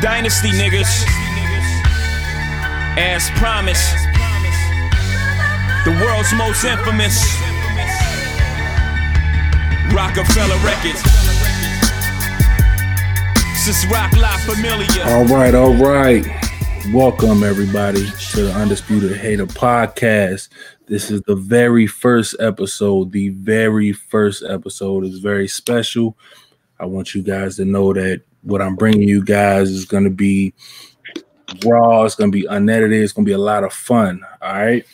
Dynasty niggas. As promised. The world's most infamous. Roc-A-Fella Records. Is Roc La Familia. All right, all right. Welcome everybody to the Undisputed Hater podcast. This is the very first episode. The very first episode is very special. I want you guys to know that what I'm bringing you guys is going to be raw. It's going to be unedited. It's going to be a lot of fun. All right.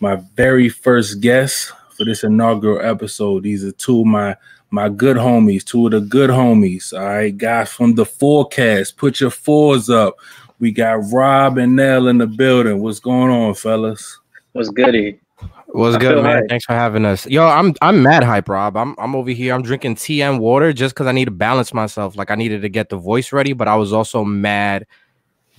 My very first guest for this inaugural episode. These are two of my my good homies, two of the good homies. All right, guys from the 4Cast. Put your fours up. We got Rob and Nel in the building. What's going on, fellas? What's goody? What's I good, man? hype. Thanks for having us. Yo, I'm I'm mad hype, Rob. I'm I'm over here. I'm drinking tea and water just because I need to balance myself. Like I needed to get the voice ready, but I was also mad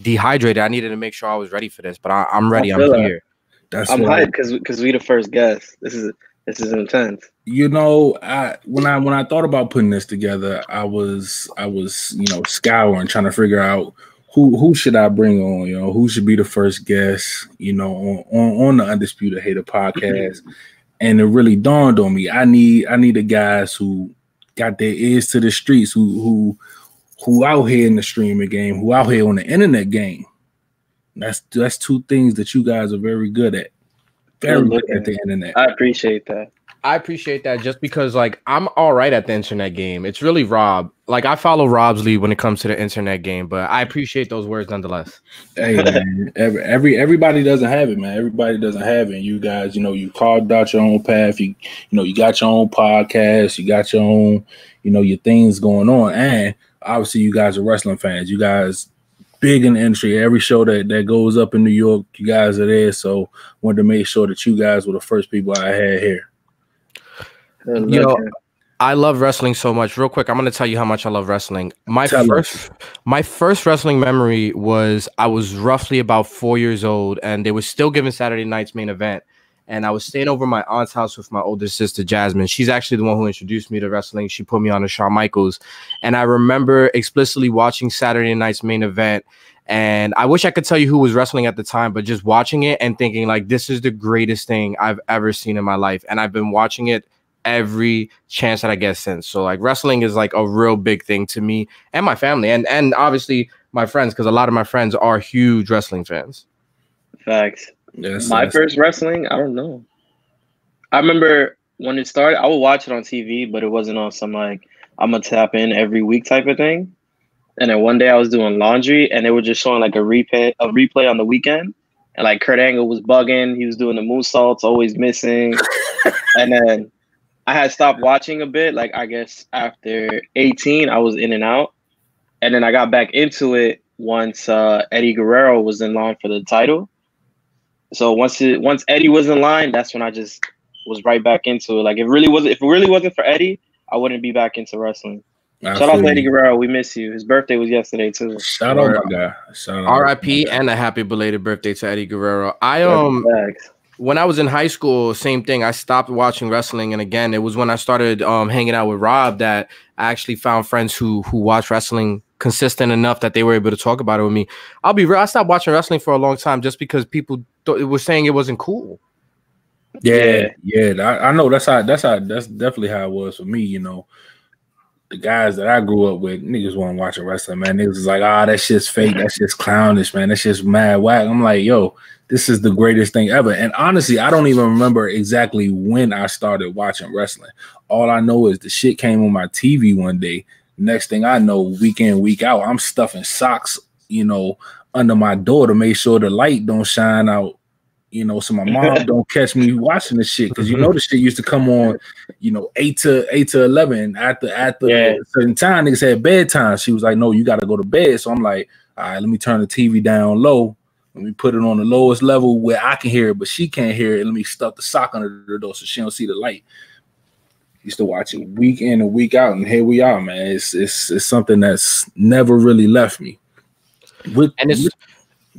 dehydrated. I needed to make sure I was ready for this, but I, I'm ready. I'm that. here. That's I'm what I- hyped because because we the first guest. This is this is intense. you know i when i when i thought about putting this together i was i was you know scouring trying to figure out who who should i bring on you know who should be the first guest you know on on, on the undisputed hater podcast? And it really dawned on me i need i need the guys who got their ears to the streets who who who out here in the streaming game who out here on the internet game. That's that's two things that you guys are very good at. Very Good good at the internet. I appreciate that. I appreciate that just because like I'm all right at the internet game. It's really Rob. Like I follow Rob's lead when it comes to the internet game, but I appreciate those words nonetheless. Hey man, every, every everybody doesn't have it, man. Everybody doesn't have it. And you guys, you know, you carved out your own path. You, you know, you got your own podcast. You got your own, you know, your things going on. And obviously, you guys are wrestling fans. You guys big in the industry. Every show that that goes up in New York, you guys are there. So wanted to make sure that you guys were the first people I had here. You know. I love wrestling so much. Real quick, I'm going to tell you how much I love wrestling. My Tell first my first wrestling memory was I was roughly about 4 years old and they were still giving Saturday night's main event and I was staying over at my aunt's house with my older sister Jasmine. She's actually the one who introduced me to wrestling. She put me on to Shawn Michaels and I remember explicitly watching Saturday night's main event and I wish I could tell you who was wrestling at the time, but just watching it and thinking like this is the greatest thing I've ever seen in my life and I've been watching it every chance that I get since. So like wrestling is like a real big thing to me and my family and and obviously my friends because a lot of my friends are huge wrestling fans. Facts. Yes, My that's- first wrestling, I don't know. I remember when it started, I would watch it on TV, but it wasn't on some like I'm gonna tap in every week type of thing. And then one day I was doing laundry and they were just showing like a replay a replay on the weekend. And like Kurt Angle was bugging, he was doing the moonsaults, always missing. and then I had stopped watching a bit, like I guess after 18, I was in and out. And then I got back into it once uh, Eddie Guerrero was in line for the title. So once it once Eddie was in line, that's when I just was right back into it. Like if it really wasn't if it really wasn't for Eddie, I wouldn't be back into wrestling. I Shout out feel to Eddie. Guerrero, we miss you. His birthday was yesterday too. Shout out my guy. Shout out RIP and a happy belated birthday to Eddie Guerrero. I um Facts. When I was in high school, same thing. I stopped watching wrestling, and again, it was when I started um, hanging out with Rob that I actually found friends who who watch wrestling consistent enough that they were able to talk about it with me. I'll be real. I stopped watching wrestling for a long time just because people th- were saying it wasn't cool. Yeah, yeah, I, I know that's how that's how that's definitely how it was for me. You know, the guys that I grew up with, niggas weren't watching wrestling, man. Niggas was like, ah, that shit's fake, that shit's clownish, man. That shit's mad whack. I'm like, yo, this is the greatest thing ever. And honestly, I don't even remember exactly when I started watching wrestling. All I know is the shit came on my TV one day. Next thing I know, week in, week out, I'm stuffing socks, you know, under my door to make sure the light don't shine out you know, so my mom don't catch me watching the shit because you know the shit used to come on, you know, eight to eight to eleven after after Yeah. a certain time. Niggas had bedtime. She was like, "No, you got to go to bed." So I'm like, "All right, let me turn the TV down low. Let me put it on the lowest level where I can hear it, but she can't hear it. Let me stuff the sock under the door so she don't see the light." Used to watch it week in and week out, and here we are, man. It's it's it's something that's never really left me. With, And it's- with-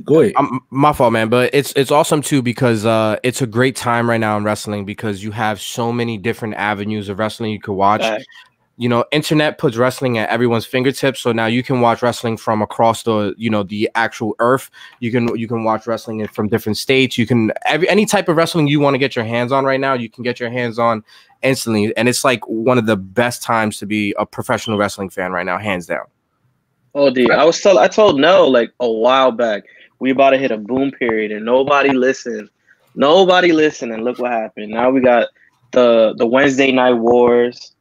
go ahead. Um, my fault, man. But it's it's awesome too because uh, it's a great time right now in wrestling because you have so many different avenues of wrestling you could watch. Facts. you know, internet puts wrestling at everyone's fingertips. So now you can watch wrestling from across the, you know, the actual earth. You can you can watch wrestling from different states. You can every any type of wrestling you want to get your hands on right now, you can get your hands on instantly. And it's like one of the best times to be a professional wrestling fan right now, hands down. Oh, dude, I was told I told no like a while back. We about to hit a boom period, and nobody listened. Nobody listened, and look what happened. Now we got the the Wednesday night wars.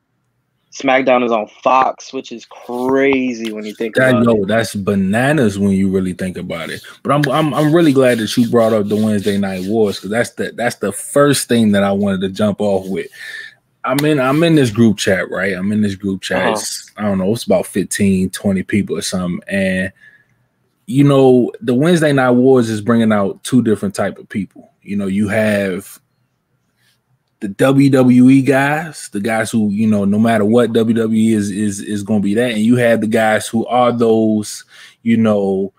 SmackDown is on Fox, which is crazy when you think That about yo, it. that's bananas when you really think about it. But I'm I'm I'm really glad that you brought up the Wednesday night wars because that's the that's the first thing that I wanted to jump off with. I'm in I'm in this group chat, right? I'm in this group chat. Uh-huh. I don't know, it's about 15, 20 people or something. And you know, the Wednesday night wars is bringing out two different type of people. You know, you have the WWE guys, the guys who you know, no matter what WWE is is is going to be that, and you have the guys who are those, you know,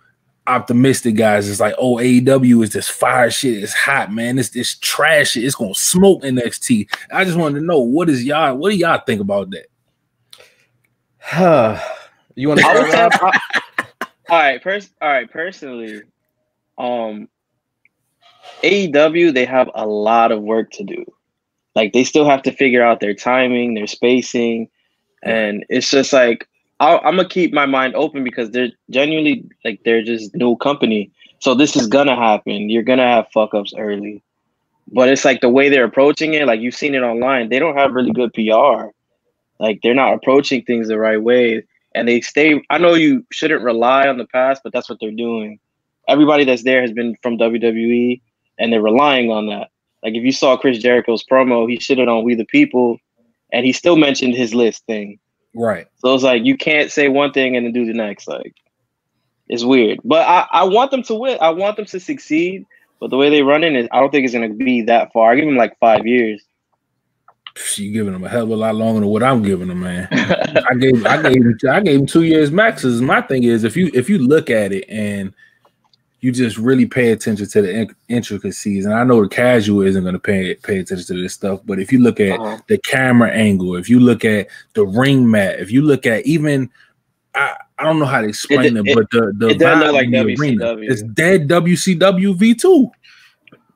optimistic guys. It's like, oh, AEW is this fire shit. It's hot, man. It's this trash shit. It's gonna smoke NXT. I just wanted to know what is y'all, what do y'all think about that? Huh. you want to I would start? say, Rob? I- all right, pers- all right. Personally, um, AEW they have a lot of work to do. Like they still have to figure out their timing, their spacing, and it's just like i I'm gonna keep my mind open because they're genuinely like they're just new company. So this is gonna happen. You're gonna have fuck ups early, but it's like the way they're approaching it. Like you've seen it online, they don't have really good PR. Like they're not approaching things the right way and they stay. I know you shouldn't rely on the past, but that's what they're doing. Everybody that's there has been from WWE, and they're relying on that. Like if you saw Chris Jericho's promo, he shitted on We the People, and he still mentioned his list thing. Right. So it's like you can't say one thing and then do the next. Like it's weird. But I, I want them to win. I want them to succeed. But the way they run it is, I don't think it's gonna be that far. I give them like five years. You giving them a hell of a lot longer than what I'm giving them, man. I gave I gave him I gave him two years maxes. My thing is if you if you look at it and you just really pay attention to the in- intricacies, and I know the casual isn't going to pay pay attention to this stuff, but if you look at Uh-huh. the camera angle, if you look at the ring mat, if you look at even I, I don't know how to explain it, it- but the the it look vibe like the arena, it's dead WCW V two.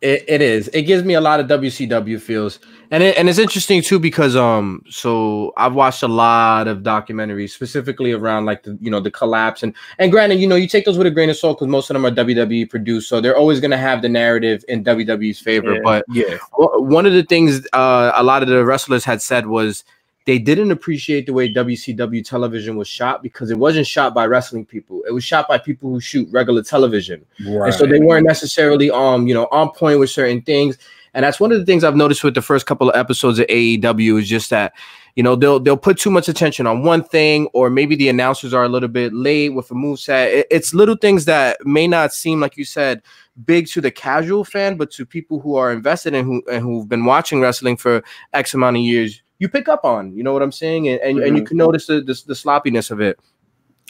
It, it is. It gives me a lot of WCW feels, and it, and it's interesting too because um, so I've watched a lot of documentaries specifically around like the you know the collapse and and granted you know you take those with a grain of salt because most of them are WWE produced, so they're always gonna have the narrative in WWE's favor. Yeah. But Yeah, one of the things uh, a lot of the wrestlers had said was they didn't appreciate the way WCW television was shot because it wasn't shot by wrestling people. It was shot by people who shoot regular television. right. And so they weren't necessarily um, you know, on point with certain things. And that's one of the things I've noticed with the first couple of episodes of AEW is just that, you know, they'll they'll put too much attention on one thing, or maybe the announcers are a little bit late with a moveset. It, it's little things that may not seem like you said big to the casual fan, but to people who are invested in who and who've been watching wrestling for X amount of years, you pick up on. You know what I'm saying? And and, and you Mhm. can notice the, the the sloppiness of it.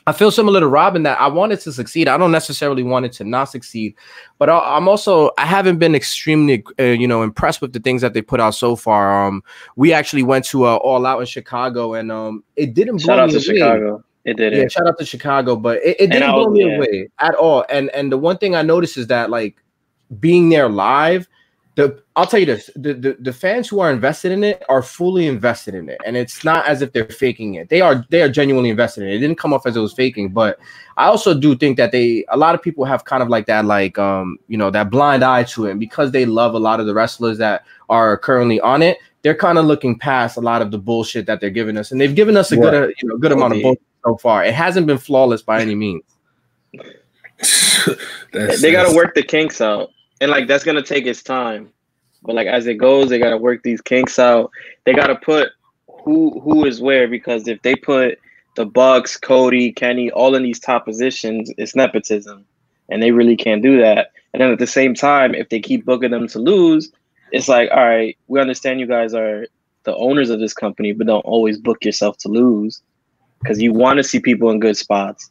I feel similar to Robin that I wanted to succeed. I don't necessarily want it to not succeed, but I, I'm also I haven't been extremely uh, you know impressed with the things that they put out so far. Um, we actually went to uh, All Out in Chicago, and um, it didn't blow Shout out me to away. Chicago. It did Yeah, shout out to Chicago, but it, it didn't blow me yeah. away at all. And and the one thing I noticed is that like being there live, the I'll tell you this: the, the the fans who are invested in it are fully invested in it, and it's not as if they're faking it. They are they are genuinely invested in it. It didn't come off as it was faking, but I also do think that they a lot of people have kind of like that like um you know that blind eye to it, and because they love a lot of the wrestlers that are currently on it. They're kind of looking past a lot of the bullshit that they're giving us, and they've given us a good, uh, you know, good amount of bullshit so far. It hasn't been flawless by any means. That's- they got to work the kinks out, and like that's gonna take its time. But like as it goes, they got to work these kinks out. They got to put who who is where because if they put the Bucks, Cody, Kenny, all in these top positions, it's nepotism, and they really can't do that. And then at the same time, if they keep booking them to lose, it's like, all right, we understand you guys are the owners of this company, but don't always book yourself to lose because you want to see people in good spots.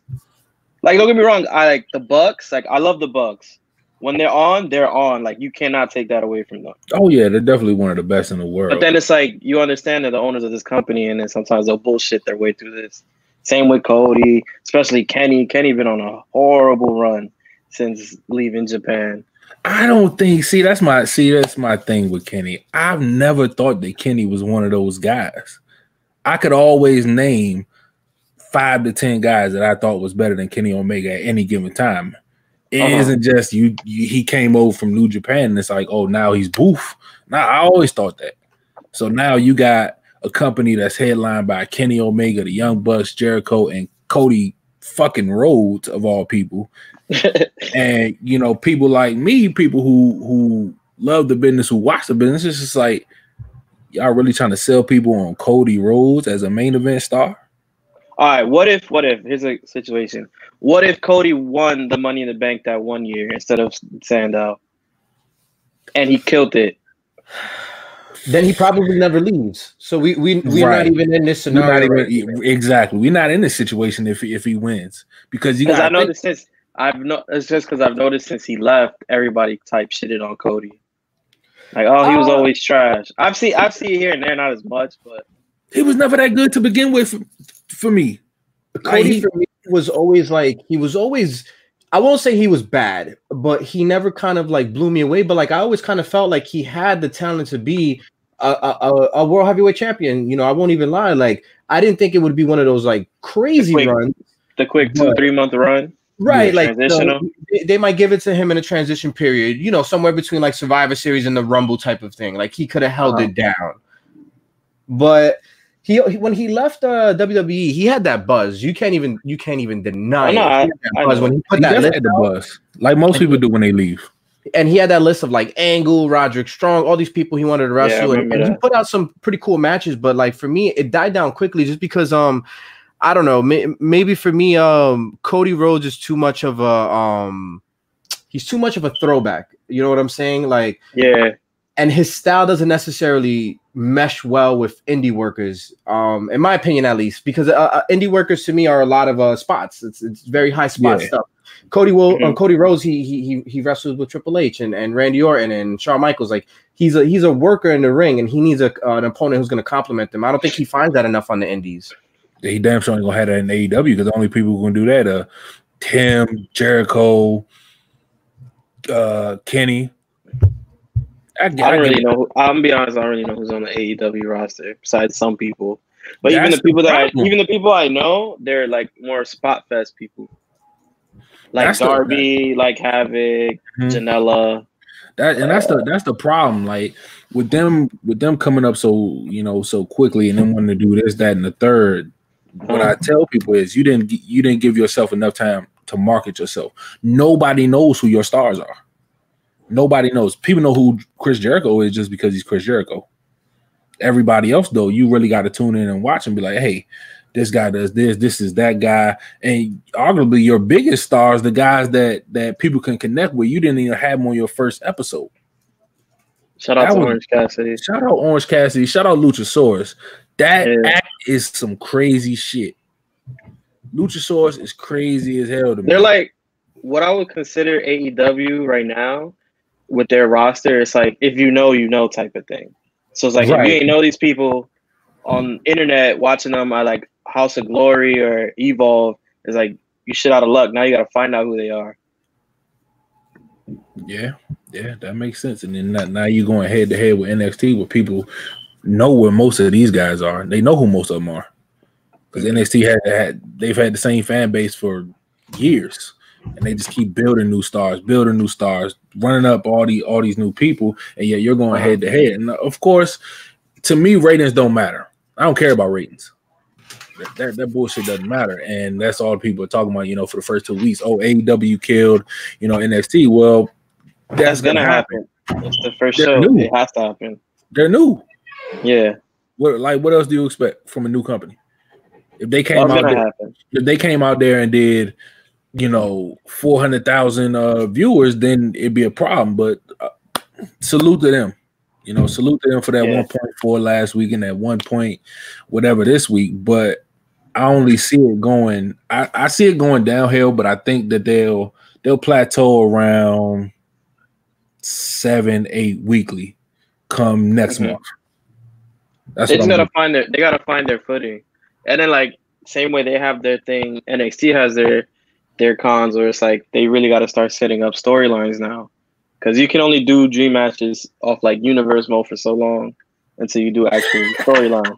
Like, don't get me wrong, I like the Bucks. Like, I love the Bucks. When they're on, they're on. Like you cannot take that away from them. Oh yeah, they're definitely one of the best in the world. But then it's like you understand that the owners of this company, and then sometimes they'll bullshit their way through this. Same with Cody, especially Kenny. Kenny been on a horrible run since leaving Japan. I don't think. See, that's my see. That's my thing with Kenny. I've never thought that Kenny was one of those guys. I could always name five to ten guys that I thought was better than Kenny Omega at any given time. It Uh-huh. not just you, you. He came over from New Japan, and it's like, oh, now he's boof. Now I always thought that. So now you got a company that's headlined by Kenny Omega, the Young Bucks, Jericho, and Cody fucking Rhodes of all people and you know people like me people who who love the business who watch the business it's just like y'all really trying to sell people on cody rhodes as a main event star All right, what if what if here's a situation. What if Cody won the money in the bank that one year instead of Sandow? And he killed it. Then he probably never leaves. So we we we're Right. not even in this We're not scenario. even- right exactly we're not in this situation if he, if he wins because you Because I noticed since I've no it's just because I've noticed since he left, everybody type shitted on Cody. Like, oh, he was Uh, always trash. I've seen I've seen it here and there, not as much, but he was never that good to begin with for, for me Cody Like, he- for me was always like he was always I won't say he was bad, but he never kind of like blew me away. But like I always kind of felt like he had the talent to be a, a, a- world heavyweight champion. You know, I won't even lie. Like I didn't think it would be one of those like crazy Wait. runs. the quick two But- three month run. Right, like they, they might give it to him in a transition period, you know, somewhere between like Survivor Series and the Rumble type of thing. Like he could have held Uh-huh. it down, but he, he- when he left uh, WWE, he had that buzz. You can't even you can't even deny I know, it. He I- had that I buzz know. when he put he that list had the out, buzz like most people do when they leave and he had that list of like Angle, Roderick Strong, all these people he wanted to I wrestle, and, and he put out some pretty cool matches. But like for me, it died down quickly just because um I don't know, may, maybe for me um Cody Rhodes is too much of a um he's too much of a throwback. You know what I'm saying? Like Yeah. And his style doesn't necessarily mesh well with indie workers um in my opinion at least because uh, uh, indie workers to me are a lot of uh spots. It's it's very high spot Yeah. stuff. Cody will uh, cody rhodes he, he he he wrestled with triple h and, and randy orton and shawn michaels. Like he's a he's a worker in the ring and he needs a uh, an opponent who's going to complement them i don't think he finds that enough on the indies. He damn sure ain't gonna have that in AEW because the only people who gonna do that are Tim, Jericho, uh, Kenny. I, I don't really it. know. Who, I'm gonna be honest. I don't really know who's on the AEW roster besides some people. But even the people the that I, even the people I know, they're like more spot fest people. Like That's the- Darby, like Havoc, Mhm. Janela. That and that's the that's the problem. Like with them with them coming up so you know so quickly and then wanting to do this, that, and the third. What I tell people is you didn't you didn't give yourself enough time to market yourself. Nobody knows who your stars are. Nobody knows. People know who Chris Jericho is just because he's Chris Jericho. Everybody else though, you really got to tune in and watch and be like, hey, this guy does this, this is that guy, and arguably your biggest stars, the guys that that people can connect with. You didn't even have them on your first episode. Shout out That to was- Orange Cassidy. Shout out Orange Cassidy. Shout out Luchasaurus. That Yeah. act is some crazy shit. Luchasaurus is crazy as hell to me. They're like what I would consider AEW right now with their roster. It's like if you know, you know type of thing. So it's like if you ain't know these people on internet watching them at like House of Glory or Evolve, it's like you shit out of luck. Now you got to find out who they are. yeah, yeah, that makes sense. And then now, now you're going head to head with NXT, where people know where most of these guys are. They know who most of them are because NXT had, had they've had the same fan base for years, and they just keep building new stars, building new stars, running up all the all these new people, and yet you're going head to head. And uh, of course, to me, ratings don't matter. I don't care about ratings. That, that, that bullshit doesn't matter, and that's all people are talking about. You know, for the first two weeks, oh AEW killed, you know NXT. Well, that's, That's gonna happen. It's the first They're show. new. It has to happen. They're new. Yeah, What like what else do you expect from a new company? If they came out, there, happen. if they came out there and did, you know, four hundred thousand uh, viewers, then it'd be a problem. But uh, salute to them. You know, salute to them for that Yeah. one point four last week and that one point whatever this week. But I only see it going. I, I see it going downhill, but I think that they'll they'll plateau around seven, eight weekly come next Mhm. month. That's they what just gotta doing. find their they gotta find their footing. And then like same way they have their thing, NXT has their their cons where it's like they really gotta start setting up storylines now. Cause you can only do dream matches off like universe mode for so long until you do actual storyline.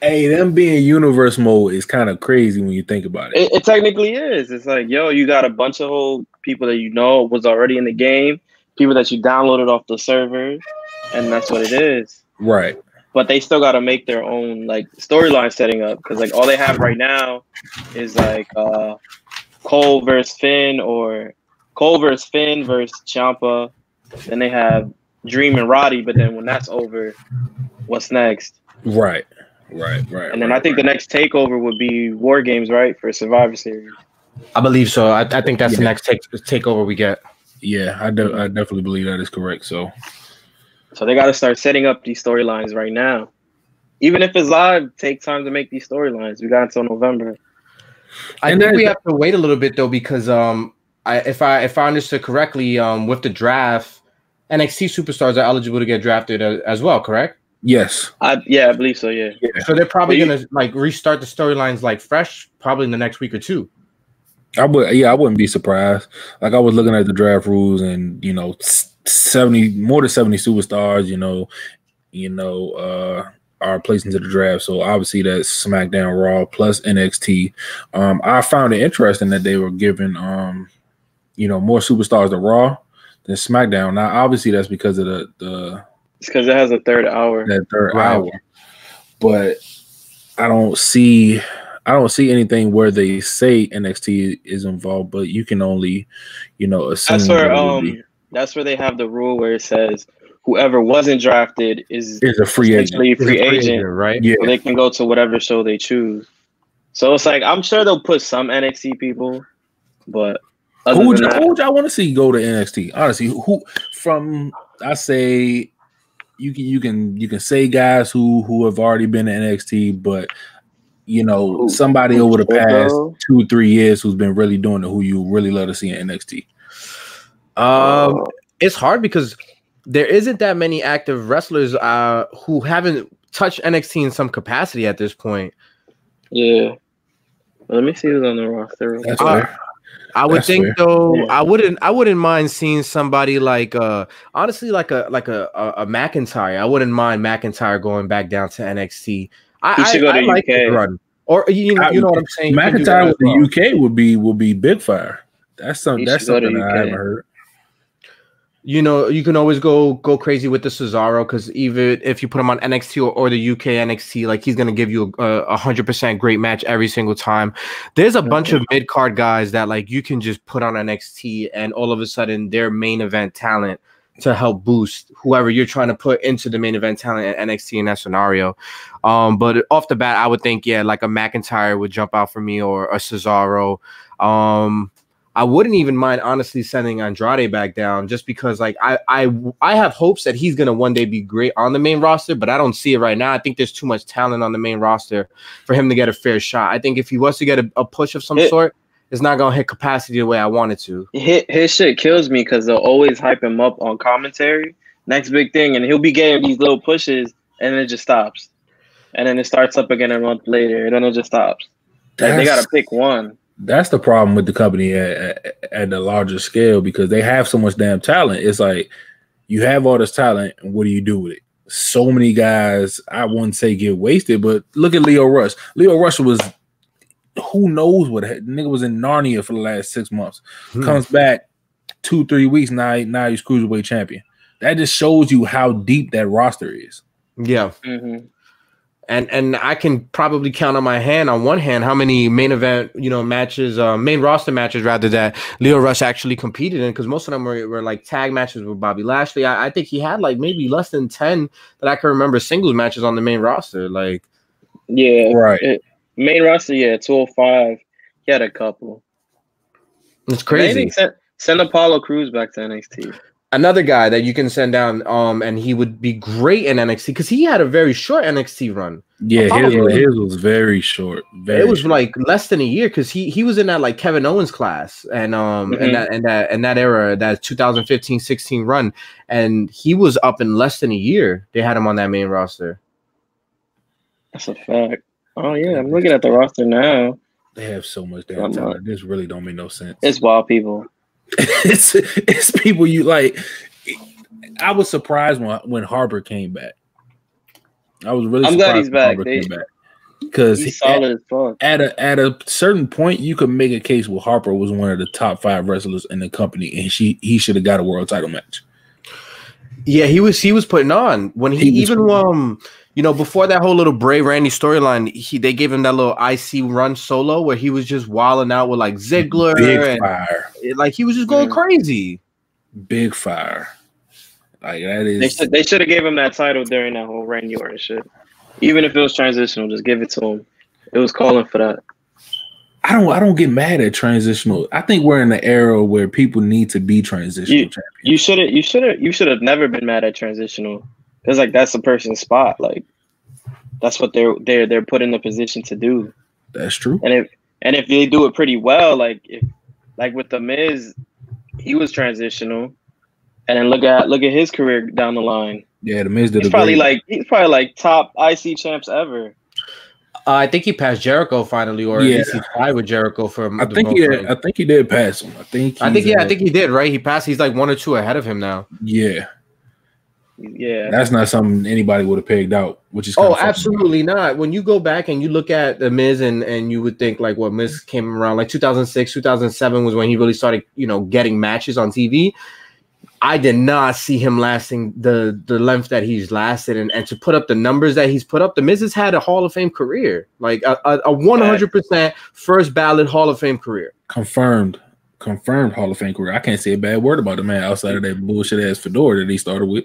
Hey, them being universe mode is kind of crazy when you think about it. It, it technically is. It's like, yo, you got a bunch of whole people that you know was already in the game, people that you downloaded off the servers, and that's what it is. Right. but they still got to make their own like storyline setting up because like all they have right now is like uh Cole versus Finn or Cole versus Finn versus Ciampa. Then they have Dream and Roddy, but then when that's over, what's next? Right. Right. Right. And then right, I think right. the next takeover would be War Games, right, for Survivor Series. I believe so. I, I think that's the next take takeover we get. Yeah, I, de- I definitely believe that is correct. So So they got to start setting up these storylines right now. Even if it's live, take time to make these storylines. We got until November. I And think we have to wait a little bit though because um I if I if I understood correctly um with the draft NXT superstars are eligible to get drafted as, as well, correct? yes, I yeah, I believe so. Yeah. So they're probably you- gonna like restart the storylines like fresh probably in the next week or two. I would. Yeah, I wouldn't be surprised. Like I was looking at the draft rules, and you know, seventy more than seventy superstars. You know, you know, uh, are placed into the draft. So obviously that's SmackDown, Raw plus NXT. Um, I found it interesting that they were giving, um, you know, more superstars to Raw than SmackDown. Now, obviously that's because of the the It's because it has a third hour. that third Right. hour. But I don't see I don't see anything where they say NXT is involved, but you can only, you know, assume That's where that it would be- um that's where they have the rule where it says whoever wasn't drafted is is a free agent. a free agent. right? Yeah, So they can go to whatever show they choose. So it's like I'm sure they'll put some NXT people, but who would, that, who would y'all want to see go to NXT? Honestly, who from I say you can you can you can say guys who who have already been in NXT, but you know Who- somebody who over the past two three years who's been really doing it, who you really love to see in NXT. Um it's hard because there isn't that many active wrestlers uh who haven't touched NXT in some capacity at this point. yeah. Let me see who's on the roster. That's. Uh. I would That's think fair. though. Yeah. I wouldn't. I wouldn't mind seeing somebody like, uh, honestly, like a like a, a a McIntyre. I wouldn't mind McIntyre going back down to NXT. I, He should I, go I to like UK. run. Or you, know- you know what I'm saying? You can do that McIntyre as with well. the UK would be would be big fire. That's some He that's should go something I haven't heard. You know, you can always go go crazy with the Cesaro because even if you put him on NXT or, or the UK NXT, like he's gonna give you a hundred percent great match every single time. There's a bunch of mid card guys that like you can just put on NXT and all of a sudden they're main event talent to help boost whoever you're trying to put into the main event talent at NXT in that scenario. Um, but off the bat, I would think yeah, like a McIntyre would jump out for me or a Cesaro. Um, I wouldn't even mind honestly sending Andrade back down just because like I I I have hopes that he's gonna one day be great on the main roster, but I don't see it right now. I think there's too much talent on the main roster for him to get a fair shot. I think if he was to get a, a push of some It- sort, it's not gonna hit capacity the way I want it to. His, his shit kills me because they'll always hype him up on commentary. Next big thing, and he'll be getting these little pushes, and then it just stops, and then it starts up again a month later, and then it just stops. Like, they gotta pick one. That's the problem with the company at, at, at the larger scale because they have so much damn talent. It's like you have all this talent, and what do you do with it? So many guys, I wouldn't say get wasted, but look at Lio Rush. Lio Rush was who knows what nigga was in Narnia for the last six months. Hmm. Comes back two, three weeks now. Now he's cruiserweight champion. That just shows you how deep that roster is. Yeah. hmm and and I can probably count on my hand on one hand how many main event you know matches, uh, main roster matches rather that Lio Rush actually competed in because most of them were, were like tag matches with Bobby Lashley. I, I think he had like maybe less than ten that I can remember singles matches on the main roster. Like Yeah, Right. It- main roster, yeah, two hundred five. He had a couple. it's Maybe crazy. Send, send Apollo Crews back to NXT. Another guy that you can send down, um, and he would be great in NXT because he had a very short NXT run. Yeah, his, was- his was very short. Very it was short. like less than a year because he he was in that like Kevin Owens class and um Mhm. and that and that and that era that 2015-16 run and he was up in less than a year. They had him on that main roster. That's a fact. Oh yeah, I'm looking at the roster now. they have so much I'm damn talent. This really don't make no sense. It's wild people. it's it's people you like. I was surprised when when Harper came back. I was really I'm surprised glad he's when back. Harper They- came back because He's solid as fuck. at a at a certain point you could make a case where Harper was one of the top five wrestlers in the company and she he should have got a world title match. Yeah, he was he was putting on when he, He even um you know before that whole little Bray Randy storyline, he they gave him that little IC run solo where he was just wilding out with like Ziggler Big and fire, like he was just going Yeah. crazy. big fire. Like that They should they should have gave him that title during that whole Randy Orton shit. Even if it was transitional, just give it to him. It was calling for that. I don't I don't get mad at transitional. I think we're in the era where people need to be transitional You- champions. You should have you should have you should have never been mad at transitional. Cause like that's the person's spot. Like that's what they're they're they're put in the position to do. That's true. And if and if they do it pretty well, like if like with the Miz, he was transitional. And then look at look at his career down the line. Yeah, the Miz did He's probably great- like he's probably like top IC champs ever. Uh, I think he passed Jericho finally, or Yeah. at least he tied with Jericho for. I the think he reigns. I think he did pass him. I think I think he's, yeah, I uh, think he did right. He passed. He's like one or two ahead of him now. yeah. Yeah. That's not something anybody would have pegged out, which is Oh, kinda absolutely not. When you go back and you look at the Miz and and you would think like what Miz came around like 2006, 2007 was when he really started, you know, getting matches on TV. I did not see him lasting the the length that he's lasted and, and to put up the numbers that he's put up. The Miz has had a Hall of Fame career, like a, a, a 100% first ballot Hall of Fame career. confirmed, confirmed Hall of Fame career. I can't say a bad word about the man outside of that bullshit ass fedora that he started with.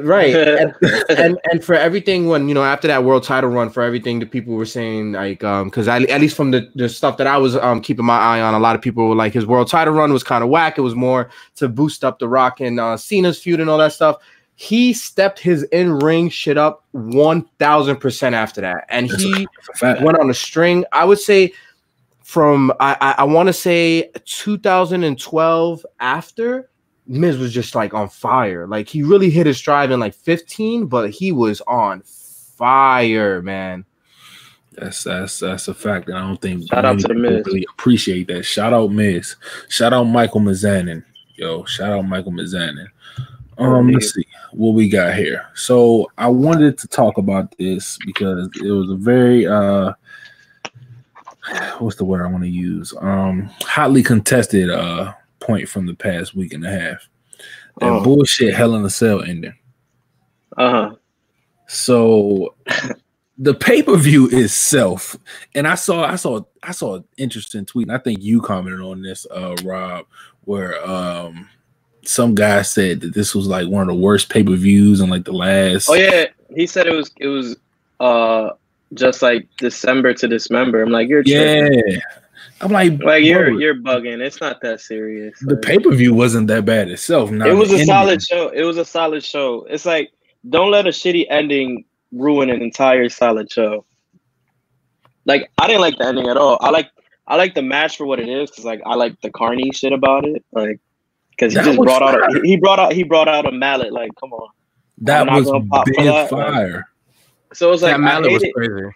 Right. and, and and for everything when you know after that world title run for everything the people were saying like um because at, at least from the, the stuff that i was um keeping my eye on a lot of people were like his world title run was kind of whack. It was more to boost up the rock and uh cena's feud and all that stuff. He stepped his in-ring shit up 1000% after that. And That's he a went on a string. I would say from i i, I want to say 2012 after Miz was just like on fire. Like he really hit his stride in like 15, but he was on fire, man. That's that's that's a fact, and I don't think Shout out many to the Miz. really appreciate that. Shout out Miz. Shout out Michael Mizanin. Yo, shout out Michael Mizanin. Um, Indeed. let's see what we got here. So I wanted to talk about this because it was a very uh what's the word I want to use? Um hotly contested uh point from the past week and a half. That Oh. bullshit Hell in a Cell ending. Uh-huh. So the pay-per-view itself, and I saw I saw I saw an interesting tweet, and I think you commented on this, uh Rob, where um some guy said that this was like one of the worst pay-per-views in like the last Oh yeah, he said it was it was uh just like December to dismember. I'm like you're tripping. Yeah. I'm like, like you're bro, you're bugging. It's not that serious. the Like, pay-per-view wasn't that bad itself. Now it was a ending- solid show. It was a solid show. It's like don't let a shitty ending ruin an entire solid show. Like I didn't like the ending at all. I like I like the match for what it is because like I like the Carney shit about it. Like because he That just was brought out a, he brought out he brought out a mallet. Like come on. that I'm was gonna pop big that, like- fire. So it was like that I mallet hate was it. crazy.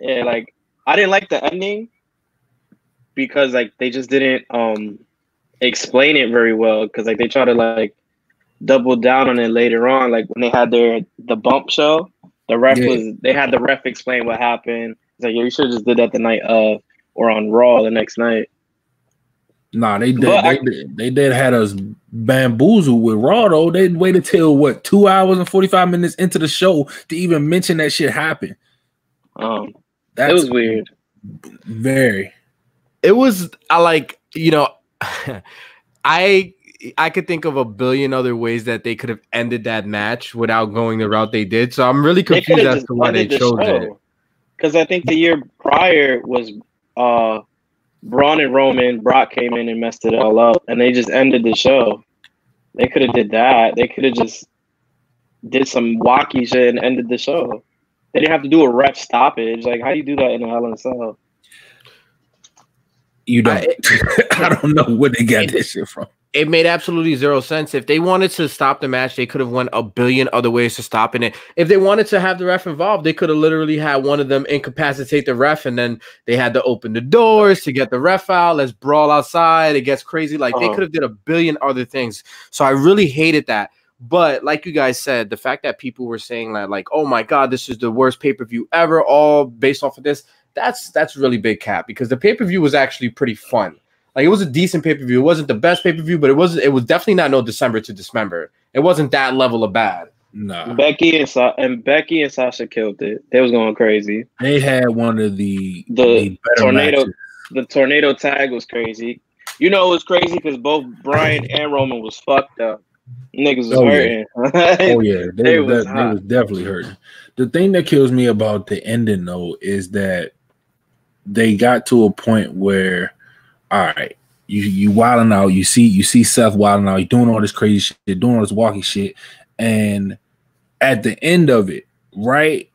Yeah, like I didn't like the ending because like they just didn't um explain it very well because like they try to like double down on it later on. Like when they had their the bump show, the ref Yeah. was they had the ref explain what happened. It's like yeah, you should have just did that the night of or on Raw the next night. Nah, they did. But They, I- did they did had us bamboozled with Raw though. They waited till what two hours and forty five minutes into the show to even mention that shit happened. Um, That's it was weird. Very. It was I like, you know, I I could think of a billion other ways that they could have ended that match without going the route they did. So I'm really confused as to why they the chose it. Because I think the year prior was uh Braun and Roman, Brock came in and messed it all up, and they just ended the show. They could have did that. They could have just did some wacky shit and ended the show. They didn't have to do a ref stoppage. Like, how do you do that in a Hell in a Cell? You don't. I- I, don't know where they got this shit from. it made absolutely zero sense. If they wanted to stop the match, they could have went a billion other ways to stopping it. If they wanted to have the ref involved, they could have literally had one of them incapacitate the ref, and then they had to open the doors to get the ref out. Let's brawl outside. It gets crazy. Like they Uh-huh. could have did a billion other things. So I really hated that. But like you guys said, the fact that people were saying that, like, oh my god, this is the worst pay per view ever, all based off of this. That's that's really big cap because the pay per view was actually pretty fun. Like it was a decent pay per view. It wasn't the best pay per view, but it was it was definitely not no December to Dismember. It wasn't that level of bad. Nah, Becky and Sa- and Becky and Sasha killed it. They was going crazy. they had one of the The better tornado- matches. The tornado tag was crazy. You know it was crazy because both Bryan and Roman was fucked up. Niggas was Oh, yeah. hurting. Oh yeah, they, They was, was de- they was definitely hurting. The thing that kills me about the ending though is that they got to a point where, all right, you you wilding out. You see you see Seth wilding out. You're doing all this crazy shit, doing all this walking shit, and at the end of it, right?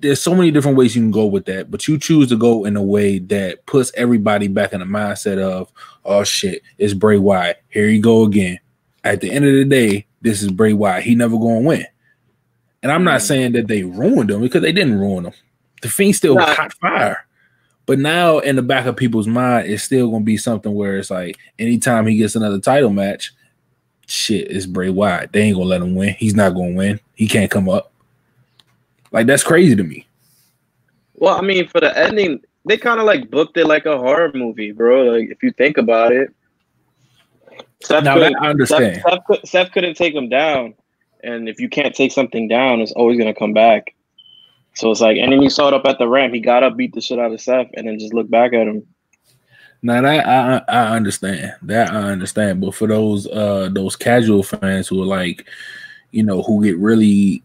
There's so many different ways you can go with that, but you choose to go in a way that puts everybody back in the mindset of, oh shit, it's Bray Wyatt. Here you go again. At the end of the day, this is Bray Wyatt. He never gonna win. And I'm not Mm. saying that they ruined him because they didn't ruin him. The Fiend still Nah. hot fire. But now in the back of people's mind, it's still gonna be something where it's like anytime he gets another title match, shit, it's Bray Wyatt. They ain't gonna let him win. He's not gonna win. He can't come up. Like that's crazy to me. Well, I mean, for the ending, they kind of like booked it like a horror movie, bro. Like if you think about it. Seth Now that I understand. Seth, Seth, Seth couldn't take him down, and if you can't take something down, it's always gonna come back. So it's like, and then you saw it up at the ramp. He got up, beat the shit out of Seth, and then just looked back at him. Now that I I understand that I understand, but for those uh those casual fans who are like, you know, who get really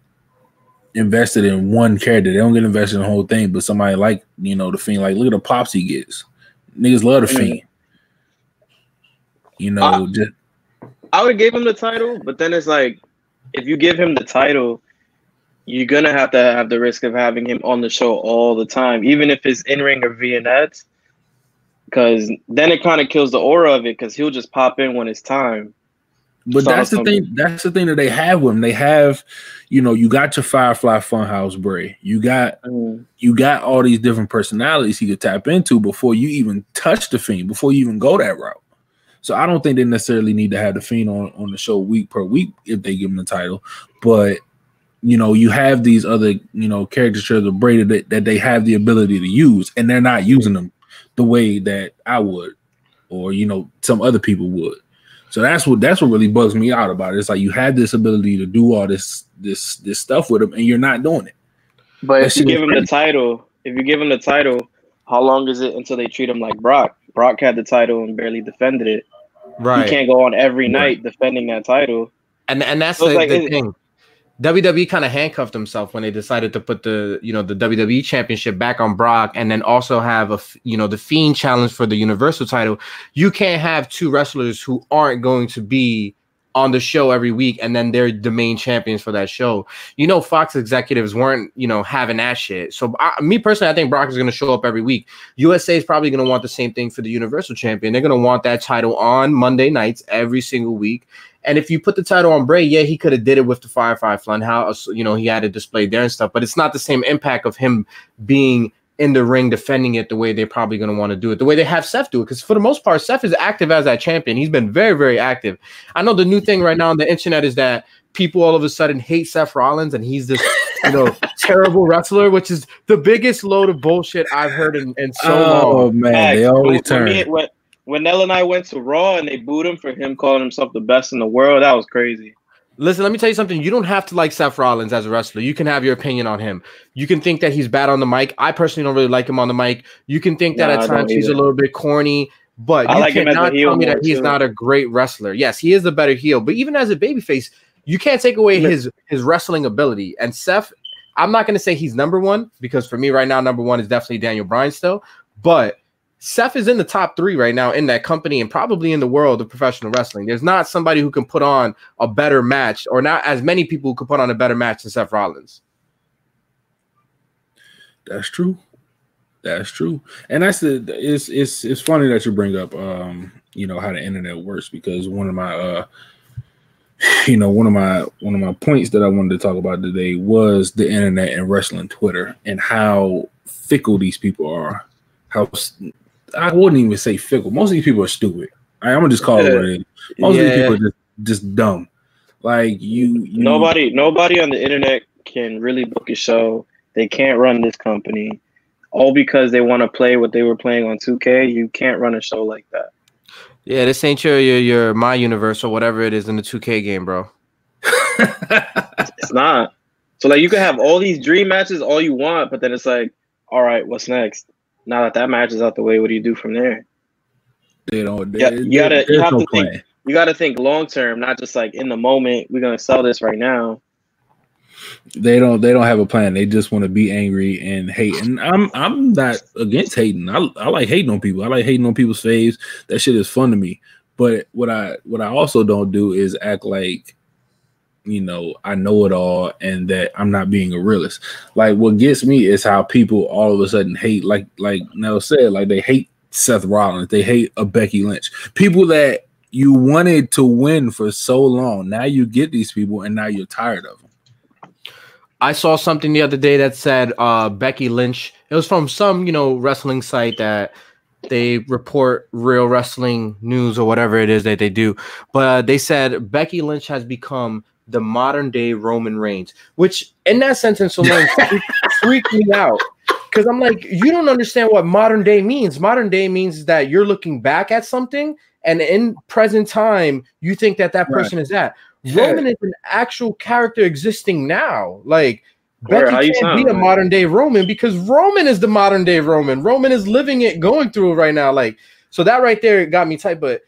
invested in one character, they don't get invested in the whole thing. But somebody like you know the fiend, like look at the pops he gets. Niggas love the fiend. You know, I- just I would have gave him the title, but then it's like, if you give him the title, you're gonna have to have the risk of having him on the show all the time, even if it's in ring or vignettes, because then it kind of kills the aura of it. Because he'll just pop in when it's time. But So that's the um, thing. That's the thing that they have with them. They have, you know, you got your Firefly Funhouse Bray. You got mm. you got all these different personalities he could tap into before you even touch the fiend, before you even go that route. So I don't think they necessarily need to have the fiend on, on the show week per week if they give him the title. But you know, you have these other, you know, caricatures of Brady that, that they have the ability to use, and they're not using them the way that I would, or you know, some other people would. So that's what that's what really bugs me out about it. It's like you have this ability to do all this this this stuff with them, and you're not doing it. But That if you give was him the title, if you give him the title, how long is it until they treat him like Brock? Brock had the title and barely defended it. Right. You can't go on every Right. night defending that title. and and that's So the, like, the it- thing. WWE kind of handcuffed himself when they decided to put the you know the WWE championship back on Brock and then also have a you know the Fiend challenge for the Universal title. You can't have two wrestlers who aren't going to be on the show every week and then they're the main champions for that show. You know Fox executives weren't, you know, having that shit. So I, me personally I think Brock is going to show up every week. USA is probably going to want the same thing for the Universal champion. They're going to want that title on Monday nights every single week. And if you put the title on Bray, yeah, he could have did it with the Firefly Funhouse. You know, he had it displayed there and stuff, but it's not the same impact of him being in the ring defending it the way they're probably going to want to do it, the way they have Seth do it. Because for the most part, Seth is active as that champion. He's been very, very active. I know the new thing right now on the internet is that people all of a sudden hate Seth Rollins and he's this, you know, terrible wrestler, which is the biggest load of bullshit I've heard in, in so oh long. Oh man, they always when, when turn. me- when, when Nel and I went to Raw and they booed him for him calling himself the best in the world, that was crazy. Listen, let me tell you something. You don't have to like Seth Rollins as a wrestler. You can have your opinion on him. You can think that he's bad on the mic. I personally don't really like him on the mic. You can think that Nah, at times he's a little bit corny, but I you like him as a cannot tell me that he's too. not a great wrestler. Yes, he is the better heel, but even as a babyface, you can't take away his his wrestling ability. And Seth, I'm not going to say he's number one because for me right now, number one is definitely Daniel Bryan still, but Seth is in the top three right now in that company and probably in the world of professional wrestling. There's not somebody who can put on a better match, or not as many people who could put on a better match than Seth Rollins. That's true. That's true. And that's the it's it's it's funny that you bring up um, you know, how the internet works because one of my uh you know, one of my one of my points that I wanted to talk about today was the internet and wrestling Twitter and how fickle these people are. How I wouldn't even say fickle. Most of these people are stupid. I, am gonna just call it what it is. Most yeah. of these people are just, just dumb. Like you, you, nobody, nobody on the internet can really book a show. They can't run this company, all because they want to play what they were playing on 2K. You can't run a show like that. Yeah, this ain't your your, your my universe or whatever it is in the 2K game, bro. it's not. So like you can have all these dream matches all you want, but then it's like, all right, what's next? Now that that match is out the way, what do you do from there? They don't. They, yeah, you gotta. You have no to plan. think. You gotta think long term, not just like in the moment. We're gonna sell this right now. They don't. They don't have a plan. They just want to be angry and hate. And I'm. I'm not against hating. I. I like hating on people. I like hating on people's faves. That shit is fun to me. But what I. What I also don't do is act like you know, I know it all and that I'm not being a realist. Like what gets me is how people all of a sudden hate, like like Nel said, like they hate Seth Rollins, they hate a Becky Lynch. People that you wanted to win for so long. Now you get these people and now you're tired of them. I saw something the other day that said uh, Becky Lynch. It was from some, you know, wrestling site that they report real wrestling news or whatever it is that they do. But uh, they said Becky Lynch has become the modern day Roman Reigns, which in that sentence alone freaked me out. Because I'm like, you don't understand what modern day means. Modern day means that you're looking back at something, and in present time, you think that that person right. is that. Yeah. Roman is an actual character existing now. Like, Where, Becky can't sound, be a modern day Roman because Roman is the modern day Roman. Roman is living it, going through it right now. Like, so that right there got me tight. But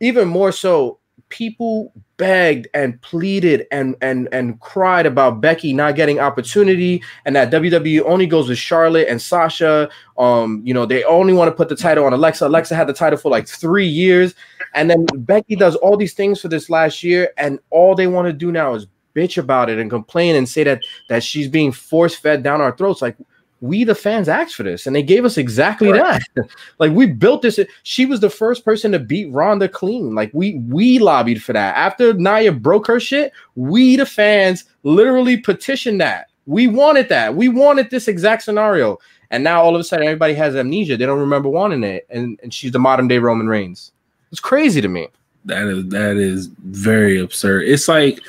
even more so, people begged and pleaded and and and cried about Becky not getting opportunity and that WWE only goes with Charlotte and Sasha. Um, you know, they only want to put the title on Alexa. Alexa had the title for like three years, and then Becky does all these things for this last year, and all they want to do now is bitch about it and complain and say that that she's being force fed down our throats. Like we the fans asked for this and they gave us exactly right. that. Like we built this she was the first person to beat Ronda clean. Like we we lobbied for that. After Nia broke her shit we the fans literally petitioned that. We wanted that. We wanted this exact scenario. And now all of a sudden everybody has amnesia. They don't remember wanting it. And, and she's the modern day Roman Reigns. It's crazy to me. That is that is very absurd. It's like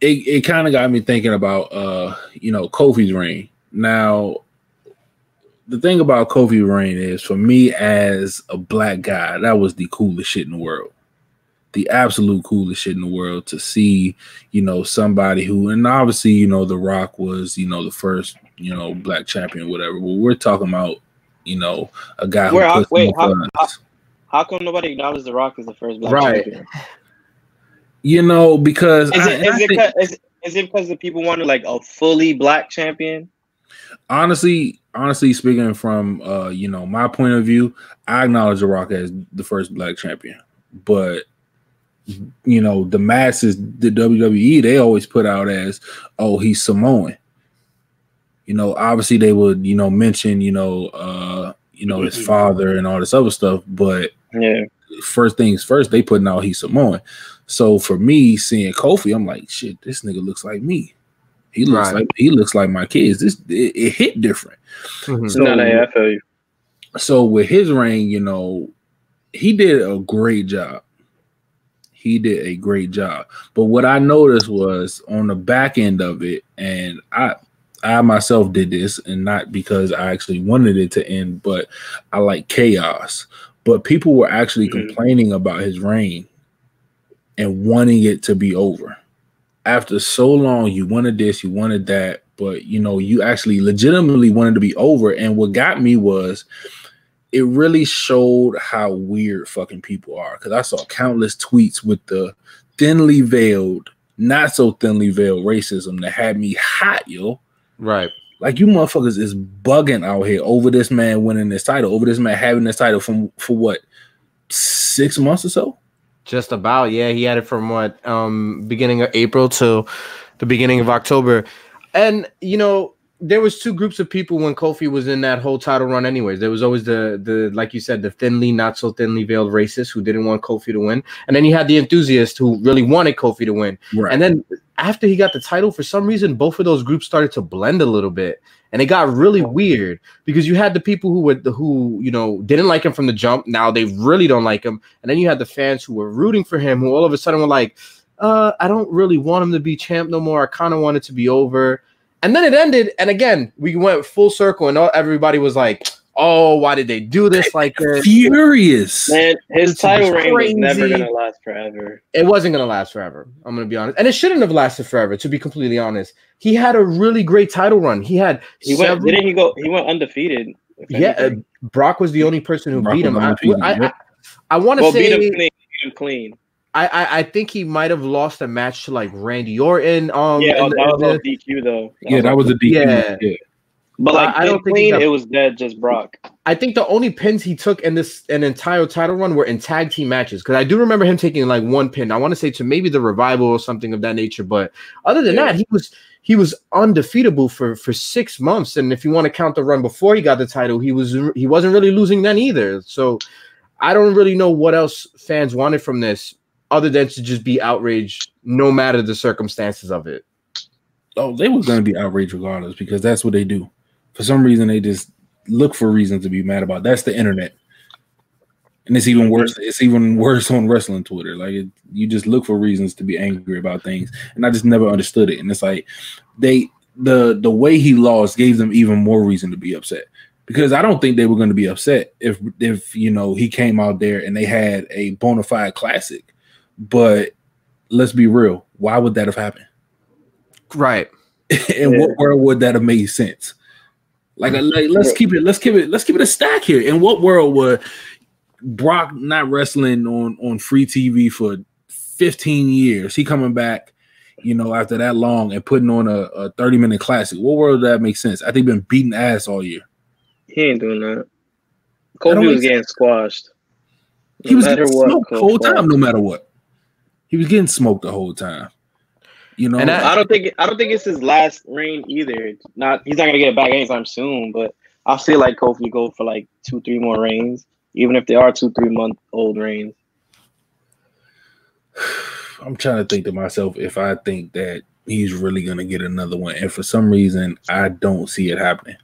it, it kind of got me thinking about uh you know Kofi's reign now, the thing about Kofi Reign is for me as a black guy, that was the coolest shit in the world. The absolute coolest shit in the world to see, you know, somebody who, and obviously, you know, The Rock was, you know, the first, you know, black champion, whatever. But we're talking about, you know, a guy who. Where, wait, how, how, how, come nobody acknowledges The Rock as the first black right. champion? You know, because is it, I, is, I it think, is, is it because the people wanted like a fully black champion? Honestly, honestly speaking from uh, you know, my point of view, I acknowledge The Rock as the first black champion. But you know, the masses, the WWE, they always put out as, oh, he's Samoan. You know, obviously they would, you know, mention, you know, uh, you know, his father and all this other stuff, but yeah, first things first, they putting out he's Samoan. So for me, seeing Kofi, I'm like, shit, this nigga looks like me. He looks right. like he looks like my kids. This it, it hit different. Mm-hmm. So, no, no, I feel you. So with his reign, you know, he did a great job. He did a great job. But what I noticed was on the back end of it, and I I myself did this, and not because I actually wanted it to end, but I like chaos. But people were actually mm-hmm. complaining about his reign and wanting it to be over after so long, you wanted this, you wanted that, but you know, you actually legitimately wanted to be over. And what got me was it really showed how weird fucking people are. Cause I saw countless tweets with the thinly veiled, not so thinly veiled racism that had me hot, yo. Right. Like you motherfuckers is bugging out here over this man winning this title, over this man having this title from for what six months or so. Just about, yeah. He had it from what um beginning of April to the beginning of October. And you know, there was two groups of people when Kofi was in that whole title run. Anyways, there was always the the like you said, the thinly, not so thinly veiled racists who didn't want Kofi to win, and then you had the enthusiasts who really wanted Kofi to win. Right. And then after he got the title, for some reason, both of those groups started to blend a little bit, and it got really weird because you had the people who would who you know didn't like him from the jump. Now they really don't like him, and then you had the fans who were rooting for him, who all of a sudden were like, "Uh, I don't really want him to be champ no more. I kind of want it to be over." And then it ended, and again we went full circle, and all, everybody was like, "Oh, why did they do this like this?" Furious. Man, his This title is reign was never gonna last forever. It wasn't gonna last forever. I'm gonna be honest, and it shouldn't have lasted forever. To be completely honest, he had a really great title run. He had He went, several- didn't he go? He went undefeated. yeah. uh. Brock was the only person who Brock beat him. I, undefeated, I. I, want to well, beat say him clean. Beat him clean. I, I I think he might have lost a match to like Randy Orton. Um, yeah, in oh, the- that was in all the- DQ though. Yeah, that was a DQ. Yeah. Yeah. But like, I- I don't pin think he it was dead. Just Brock. I think the only pins he took in this an entire title run were in tag team matches because I do remember him taking like one pin. I want to say to maybe the revival or something of that nature. But other than Yeah. that, he was he was undefeatable for for six months. And if you want to count the run before he got the title, he was he wasn't really losing then either. So I don't really know what else fans wanted from this other than to just be outraged no matter the circumstances of it. Oh, they was gonna be outraged regardless because that's what they do. For some reason, they just look for reasons to be mad about. That's the internet, and it's even worse. It's even worse on wrestling Twitter. Like it, you just look for reasons to be angry about things, and I just never understood it. And it's like they the the way he lost gave them even more reason to be upset because I don't think they were going to be upset if if you know he came out there and they had a bona fide classic. But let's be real, why would that have happened? Right. and Yeah. what world would that have made sense? Like, like, let's keep it, let's keep it, let's keep it a stack here. In what world would Brock not wrestling on on free TV for 15 years? He coming back, you know, after that long and putting on a, a 30 minute classic. What world would that make sense? I think been beating ass all year. He ain't doing that. Kofi was getting squashed. He was getting what, smoked the whole time, no matter what. He was getting smoked the whole time. You know, And I don't think I don't think it's his last reign either. It's Not he's not gonna get it back anytime soon. But I feel like Kofi go for like two, three more reigns, even if they are two, three month old reigns. I'm trying to think to myself if I think that he's really gonna get another one, and for some reason I don't see it happening.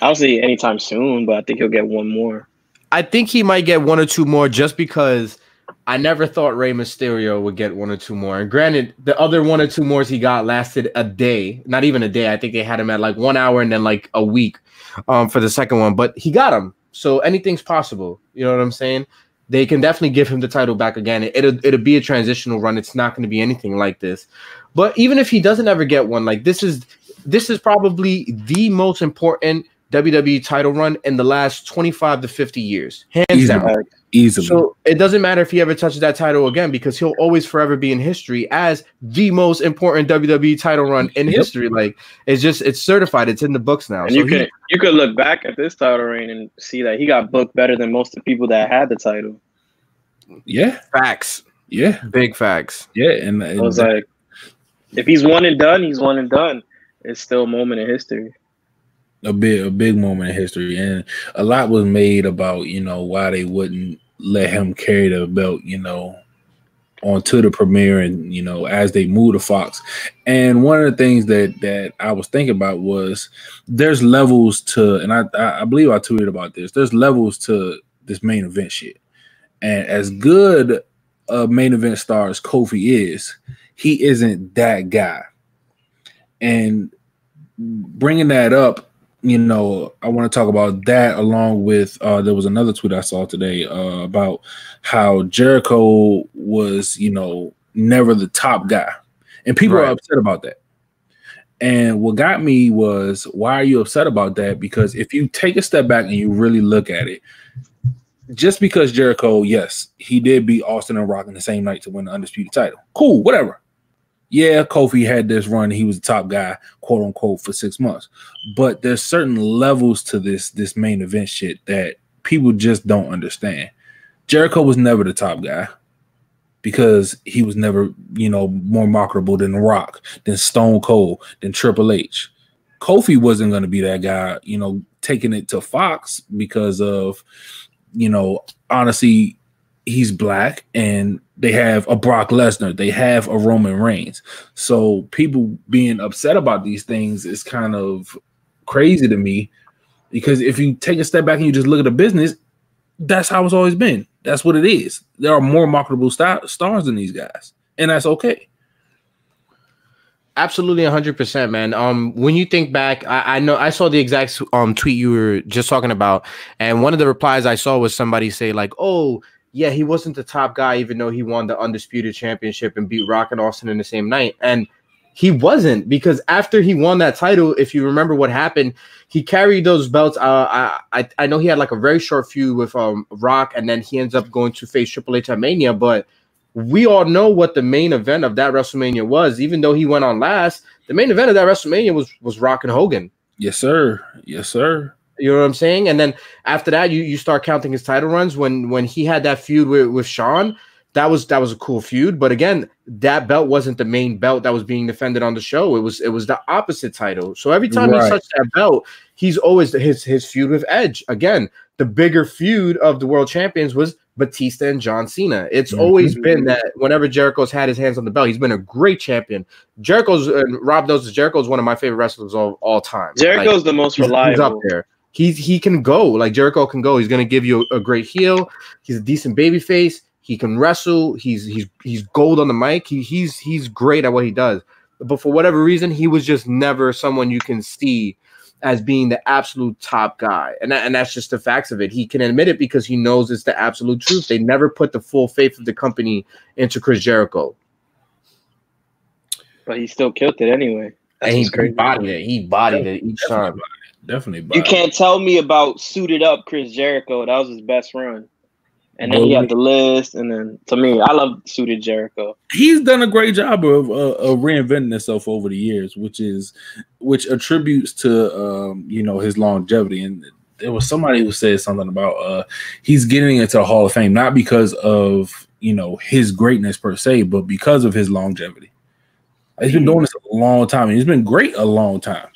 I don't see anytime soon, but I think he'll get one more. I think he might get one or two more just because I never thought Rey Mysterio would get one or two more. And granted, the other one or two more he got lasted a day, not even a day. I think they had him at like one hour and then like a week um, for the second one, but he got him. So anything's possible. You know what I'm saying? They can definitely give him the title back again. It, it'll, it'll be a transitional run. It's not going to be anything like this. But even if he doesn't ever get one, like this is this is probably the most important WWE title run in the last 25 to 50 years, hands Easily. down. Easily, So it doesn't matter if he ever touches that title again because he'll always forever be in history as the most important WWE title run in Yep. history. Like it's just it's certified. It's in the books now. And So you he- could you could look back at this title reign and see that he got booked better than most of the people that had the title. yeah, facts, yeah, big facts. yeah, and, and I was like, if he's one and done, he's one and done. It's still a moment in history. a big a big moment in history, and a lot was made about you know why they wouldn't let him carry the belt, you know, onto the premiere, and you know as they move to Fox. And one of the things that that I was thinking about was there's levels to, and I I believe I tweeted about this. There's levels to this main event shit, and as good a main event star as Kofi is, he isn't that guy. And bringing that up, you know, I want to talk about that along with uh, there was another tweet I saw today uh, about how Jericho was, you know, never the top guy, and people are upset about that. And what got me was, why are you upset about that? Because if you take a step back and you really look at it, just because Jericho, yes, he did beat Austin and Rock in the same night to win the undisputed title. Cool, whatever. Yeah, Kofi had this run. He was the top guy, quote unquote, for six months. But there's certain levels to this this main event shit that people just don't understand. Jericho was never the top guy because he was never, you know, more marketable than Rock, than Stone Cold, than Triple H. Kofi wasn't going to be that guy, you know, taking it to Fox because of, you know, honestly, he's black and they have a Brock Lesnar, they have a Roman Reigns. So people being upset about these things is kind of crazy to me because if you take a step back and you just look at the business, that's how it's always been. That's what it is. There are more marketable star- stars than these guys, and that's okay. Absolutely, hundred percent, man. Um, when you think back, I, I, know I saw the exact um tweet you were just talking about, and one of the replies I saw was somebody say like, "Oh, yeah, he wasn't the top guy, even though he won the undisputed championship and beat Rock and Austin in the same night." And he wasn't because after he won that title, if you remember what happened, he carried those belts. Uh, I I know he had like a very short feud with um Rock, and then he ends up going to face Triple H at Mania. But we all know what the main event of that WrestleMania was. Even though he went on last, the main event of that WrestleMania was was Rock and Hogan. Yes, sir. Yes, sir. You know what I'm saying? And then after that, you you start counting his title runs when when he had that feud with with Shawn that was that was a cool feud. But again, that belt wasn't the main belt that was being defended on the show. It was it was the opposite title. So every time right. he touched that belt, he's always his his feud with Edge. Again, the bigger feud of the world champions was Batista and John Cena. It's mm-hmm. always been that whenever Jericho's had his hands on the belt, he's been a great champion. Jericho's and Rob knows Jericho's one of my favorite wrestlers of all time. Jericho's like, the most reliable. He's up there. He's he can go like Jericho can go. He's gonna give you a, a great heel. He's a decent baby face. He can wrestle. He's he's he's gold on the mic. He, he's he's great at what he does. But for whatever reason, he was just never someone you can see as being the absolute top guy. And, that, and that's just the facts of it. He can admit it because he knows it's the absolute truth. They never put the full faith of the company into Chris Jericho. But he still killed it anyway. That's and he, he bodied it. He bodied it each time. Definitely. You can't tell me about suited up Chris Jericho. That was his best run. And then he had the list, and then to me, I love suited Jericho. He's done a great job of, uh, of reinventing himself over the years, which is which attributes to um, you know his longevity. And there was somebody who said something about uh, he's getting into the Hall of Fame not because of you know his greatness per se, but because of his longevity. He's been doing this a long time. and He's been great a long time.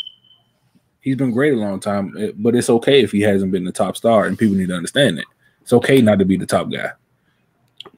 He's been great a long time, eh, but it's okay if he hasn't been the top star, and people need to understand it. It's okay not to be the top guy.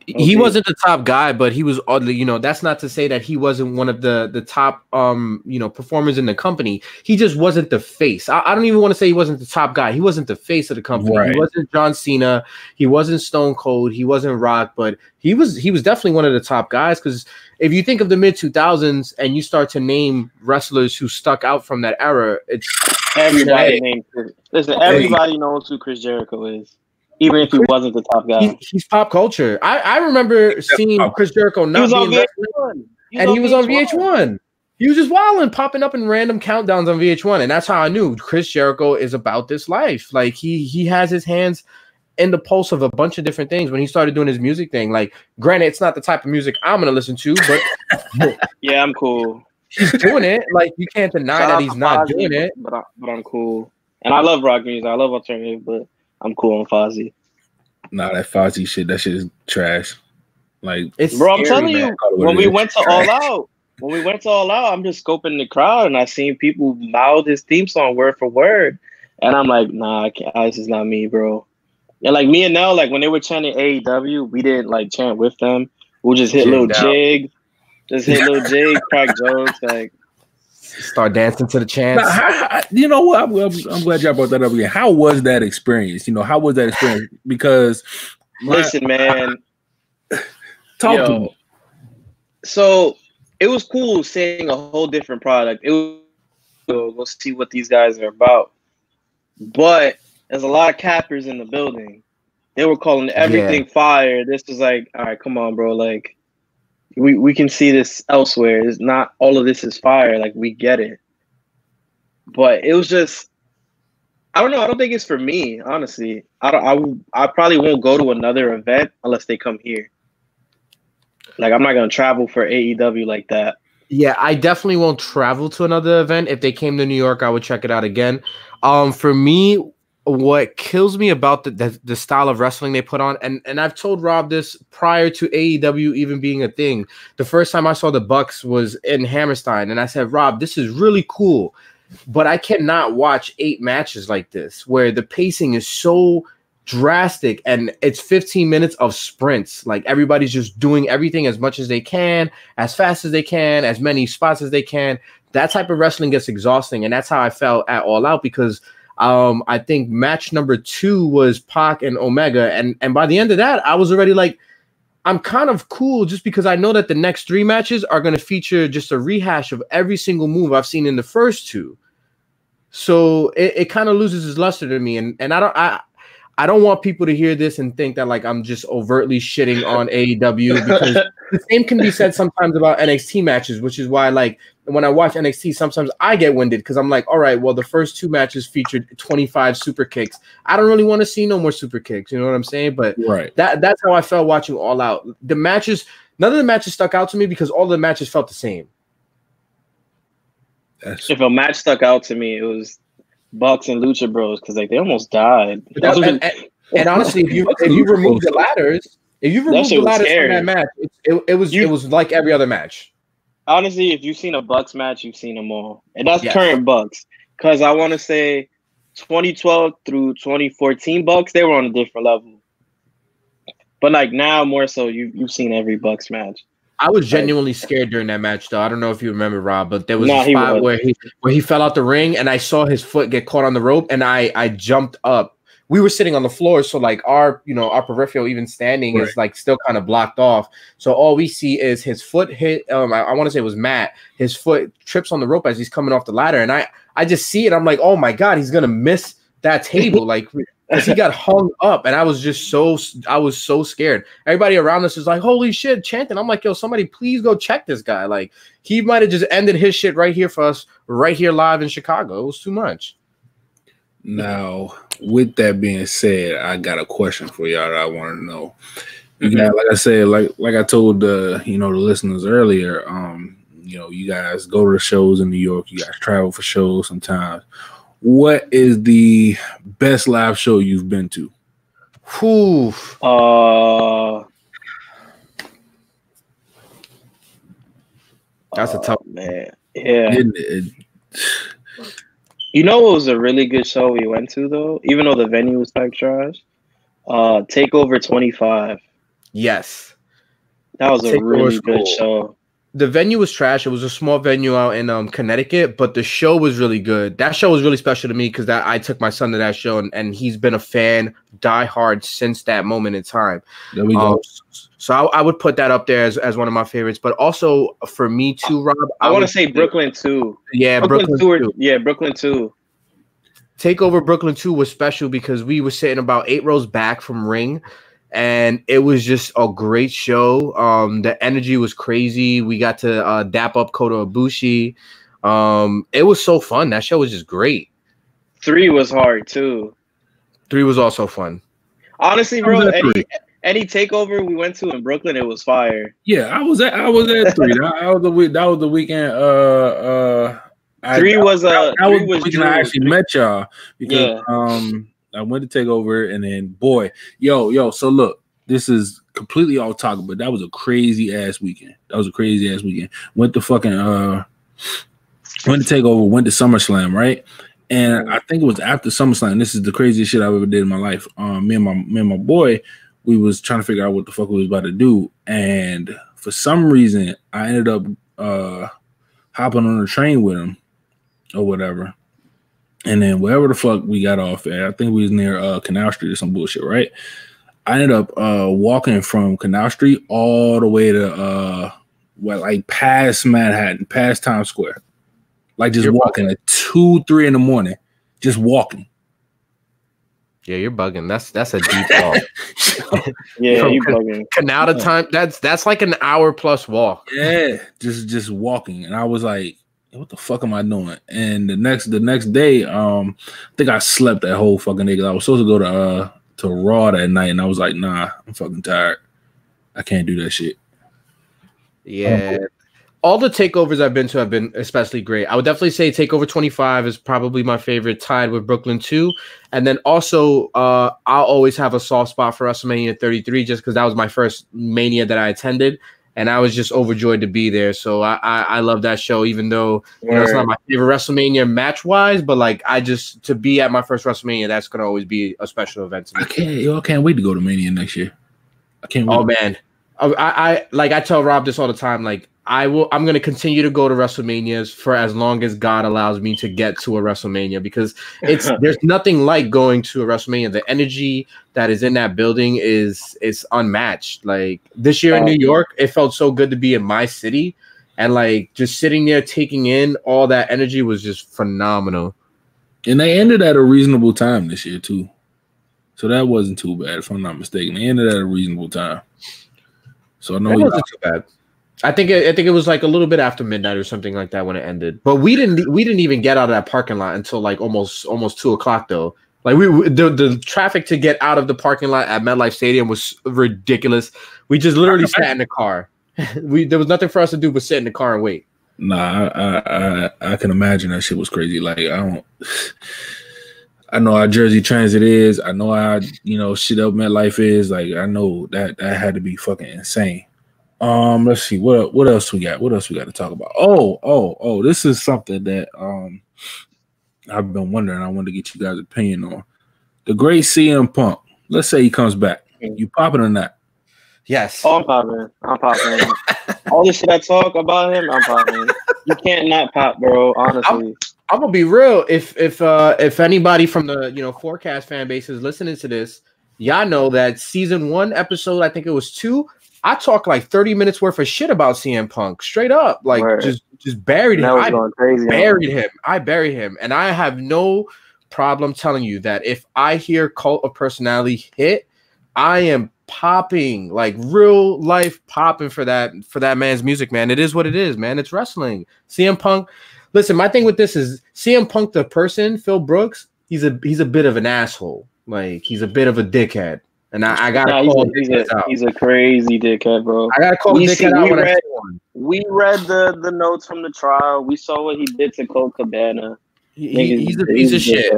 Okay. He wasn't the top guy, but he was oddly, you know, that's not to say that he wasn't one of the the top um, you know, performers in the company. He just wasn't the face. I, I don't even want to say he wasn't the top guy. He wasn't the face of the company. Right. He wasn't John Cena, he wasn't Stone Cold, he wasn't Rock, but he was he was definitely one of the top guys because if you think of the mid 2000s and you start to name wrestlers who stuck out from that era, it's everybody named Listen, everybody knows who Chris Jericho is even if he wasn't the top guy. he's pop culture. I, I remember seeing Chris Jericho not being wrestling, and he was on VH1. He was just wilding, popping up in random countdowns on VH1, and that's how I knew Chris Jericho is about this life. Like he he has his hands in the pulse of a bunch of different things when he started doing his music thing. Like, granted, it's not the type of music I'm gonna listen to, but yeah, I'm cool. He's doing it. Like you can't deny Shout that he's not doing it. But I, but I'm cool, and I love rock music. I love alternative, but I'm cool on Fozzy. Nah, that Fozzy shit, that shit is trash. Like, it's bro, I'm telling you, when we went to All Out, when we went to All Out, I'm just scoping the crowd and I seen people mouth his theme song word for word, and I'm like, nah, this is not me, bro. And like me and Nel, like when they were chanting AEW, we didn't like chant with them. We'll just hit little jig, just hit little jig, crack jokes, like start dancing to the chants. you know what? I'm, I'm, glad y'all brought that up again. How was that experience? You know, how was that experience? Because listen, man, talk yo, to me. So it was cool seeing a whole different product. It was go see what these guys are about. But there's a lot of cappers in the building. They were calling everything yeah. fire. This was like, all right, come on, bro. Like, we we can see this elsewhere. It's not all of this is fire. Like we get it, but it was just I don't know. I don't think it's for me. Honestly, I don't. I I probably won't go to another event unless they come here. Like I'm not gonna travel for AEW like that. Yeah, I definitely won't travel to another event. If they came to New York, I would check it out again. Um, for me, what kills me about the, the, the style of wrestling they put on, and and I've told Rob this prior to AEW even being a thing. The first time I saw the Bucks was in Hammerstein, and I said, Rob, this is really cool, but I cannot watch eight matches like this where the pacing is so drastic and it's 15 minutes of sprints. Like everybody's just doing everything as much as they can as fast as they can as many spots as they can. That type of wrestling gets exhausting and that's how i felt at all out because um i think match number two was Pac and omega. And and by the end of that i was already like i'm kind of cool just because i know that the next three matches are going to feature just a rehash of every single move i've seen in the first two. So it, it kind of loses its luster to me. And and i don't i I don't want people to hear this and think that like I'm just overtly shitting on AEW because the same can be said sometimes about NXT matches, which is why like when I watch NXT, sometimes I get winded because I'm like, all right, well, the first two matches featured 25 super kicks. I don't really want to see no more super kicks. You know what I'm saying? But Right. that that's how I felt watching All Out. The matches, none of the matches stuck out to me because all the matches felt the same. That's If a match stuck out to me, it was Bucks and Lucha Bros because like they almost died. That- and, and- and honestly, if you if you remove the ladders, if you remove the ladders from that match, it, it, it was You- it was like every other match. honestly, if you've seen a Bucks match, you've seen them all, and that's Yes. current Bucks. Because I want to say, 2012 through 2014 Bucks, they were on a different level. But like now, more so, you you've seen every Bucks match. I was genuinely scared during that match, though. I don't know if you remember, Rob, but there was Nah, a spot was. where he where he fell out the ring, and I saw his foot get caught on the rope, and I I jumped up. We were sitting on the floor, so like our you know our peripheral, even standing, is like still kind of blocked off. So all we see is his foot hit. Um, I, I want to say it was Matt. His foot trips on the rope as he's coming off the ladder, and I I just see it. I'm like, oh my god, he's gonna miss that table, like. He got hung up, and I was just so I was so scared. Everybody around us is like, "Holy shit!" chanting. I'm like, "Yo, somebody please go check this guy." Like, he might have just ended his shit right here for us, right here live in Chicago. It was too much. Now, with that being said, I got a question for y'all that I want to know. You Mhm. got, like I said, like like I told the you know the listeners earlier, um, you know, you guys go to the shows in New York, you guys travel for shows sometimes. What is the best live show you've been to? Whew. Uh, That's a oh, tough- man. Yeah, Isn't it? you know what was a really good show we went to though, even though the venue was type trash. Uh, Takeover 25. Yes. That was a Takeover really good cool. show. The venue was trash. It was a small venue out in um, Connecticut, but the show was really good. That show was really special to me because that I took my son to that show, and, and he's been a fan, die hard since that moment in time. There we go. Um, so I, I would put that up there as, as one of my favorites. But also for me too, Rob. I, want to say Brooklyn too. Yeah, Brooklyn, Brooklyn, two. or- too. Yeah, Brooklyn too. Takeover Brooklyn 2 was special because we were sitting about eight rows back from Ring, and it was just a great show. Um, the energy was crazy. We got to uh, dap up Kota Ibushi. Um, it was so fun. That show was just great. Three was hard too. Three was also fun. Honestly, bro, any any takeover we went to in Brooklyn, it was fire. Yeah, I was at I was at three. that, that was the week. That was the weekend. Uh, uh, I- Three was uh, that was three the was weekend I actually met y'all because Yeah. um I went to take over and then boy, yo, yo, so look, this is completely off topic, but that was a crazy ass weekend. That was a crazy ass weekend. Went to fucking uh went to take over, went to SummerSlam, right? And I think it was after SummerSlam. This is the craziest shit I've ever did in my life. Um, me and my me and my boy, we was trying to figure out what the fuck we was about to do, and for some reason, I ended up uh hopping on a train with him or whatever. And then wherever the fuck we got off at, I think we was near uh Canal Street or some bullshit, right? I ended up uh walking from Canal Street all the way to uh what like past Manhattan, past Times Square. Like just You're walking at two, three in the morning, just walking. Yeah, you're bugging. That's that's a deep walk. Yeah, From you bugging. Canal to time. That's that's like an hour plus walk. Yeah, just just walking, and I was like, "What the fuck am I doing?" And the next the next day, um, I think I slept that whole fucking day. I was supposed to go to uh to Raw that night, and I was like, "Nah, I'm fucking tired. I can't do that shit." Yeah. all the takeovers I've been to have been especially great. I would definitely say Takeover 25 is probably my favorite, tied with Brooklyn 2. And then also, uh, I'll always have a soft spot for WrestleMania 33 just because that was my first Mania that I attended. And I was just overjoyed to be there. So I I, I love that show, even though you know, it's not my favorite WrestleMania match wise, but like I just to be at my first WrestleMania, that's gonna always be a special event to me. I can't. Yo, I can't wait to go to Mania next year. I can't. Oh, wait. Oh man, I, I like I tell Rob this all the time. Like I will, I'm gonna continue to go to WrestleManias for as long as God allows me to get to a WrestleMania because it's there's nothing like going to a WrestleMania. The energy that is in that building is is unmatched. Like this year in New York, it felt so good to be in my city, and like just sitting there taking in all that energy was just phenomenal. And they ended at a reasonable time this year too, so that wasn't too bad if I'm not mistaken. They ended at a reasonable time. So I know you- wasn't too bad. I think it, I think it was like a little bit after midnight or something like that when it ended. But we didn't we didn't even get out of that parking lot until like almost almost two o'clock though. Like we the the traffic to get out of the parking lot at MetLife Stadium was ridiculous. We just literally sat in the car. we there was nothing for us to do but sit in the car and wait. Nah, I, I I I can imagine that shit was crazy. Like I don't. I know how Jersey Transit is. I know how you know shit up MetLife is. Like I know that that had to be fucking insane. Um, let's see what what else we got. What else we got to talk about? Oh, oh, oh! This is something that um I've been wondering. I wanted to get you guys' opinion on the great CM Punk. Let's say he comes back. You popping or not? Yes. Oh, I'm popping. I'm popping. All the shit I talk about him, I'm popping. You can't not pop, bro. Honestly, I'm gonna be real. If if uh if anybody from the you know 4Cast fan base is listening to this, y'all know that season one episode, I think it was two. I talked like 30 minutes worth of shit about CM Punk, straight up, like Word. just just buried him. I crazy. buried him. I buried him, and I have no problem telling you that if I hear Cult of Personality hit, I am popping like real life popping for that for that man's music, man. It is what it is, man. It's wrestling. CM Punk. Listen, my thing with this is CM Punk, the person, Phil Brooks. He's a he's a bit of an asshole. Like he's a bit of a dickhead, and I, I gotta Nah, he's, call a, he's, a, out. he's a crazy dickhead, bro. I gotta call we dickhead see- out we read- We read the the notes from the trial. We saw what he did to Colt Cabana. He- he- he's a piece of shit.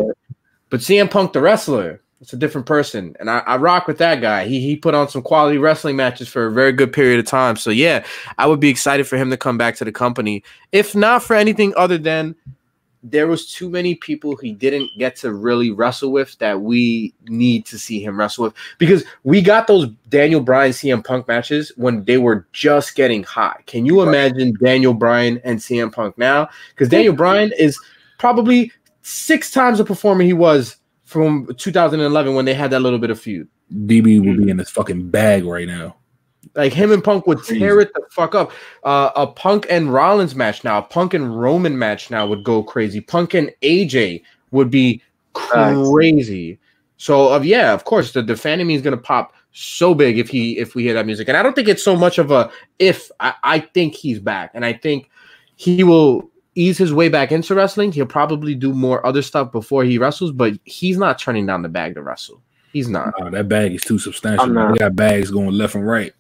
But CM Punk, the wrestler, it's a different person, and I, I rock with that guy. He he put on some quality wrestling matches for a very good period of time. So yeah, I would be excited for him to come back to the company, if not for anything other than there was too many people he didn't get to really wrestle with that we need to see him wrestle with because we got those Daniel Bryan CM Punk matches when they were just getting hot. Can you Right. imagine Daniel Bryan and CM Punk now? Because Daniel Bryan is probably six times the performer he was from 2011 when they had that little bit of feud. DB will be in his fucking bag right now. Like him and Punk would tear it the fuck up. Uh, a Punk and Rollins match now, a Punk and Roman match now would go crazy. Punk and AJ would be Facts. crazy. So, of yeah, of course, the the fan is gonna pop so big if he if we hear that music, and I don't think it's so much of a if. I, I think he's back, and I think he will ease his way back into wrestling. He'll probably do more other stuff before he wrestles, but he's not turning down the bag to wrestle. He's not. Nah, that bag is too substantial. I'm man. not. They got bags going left and right.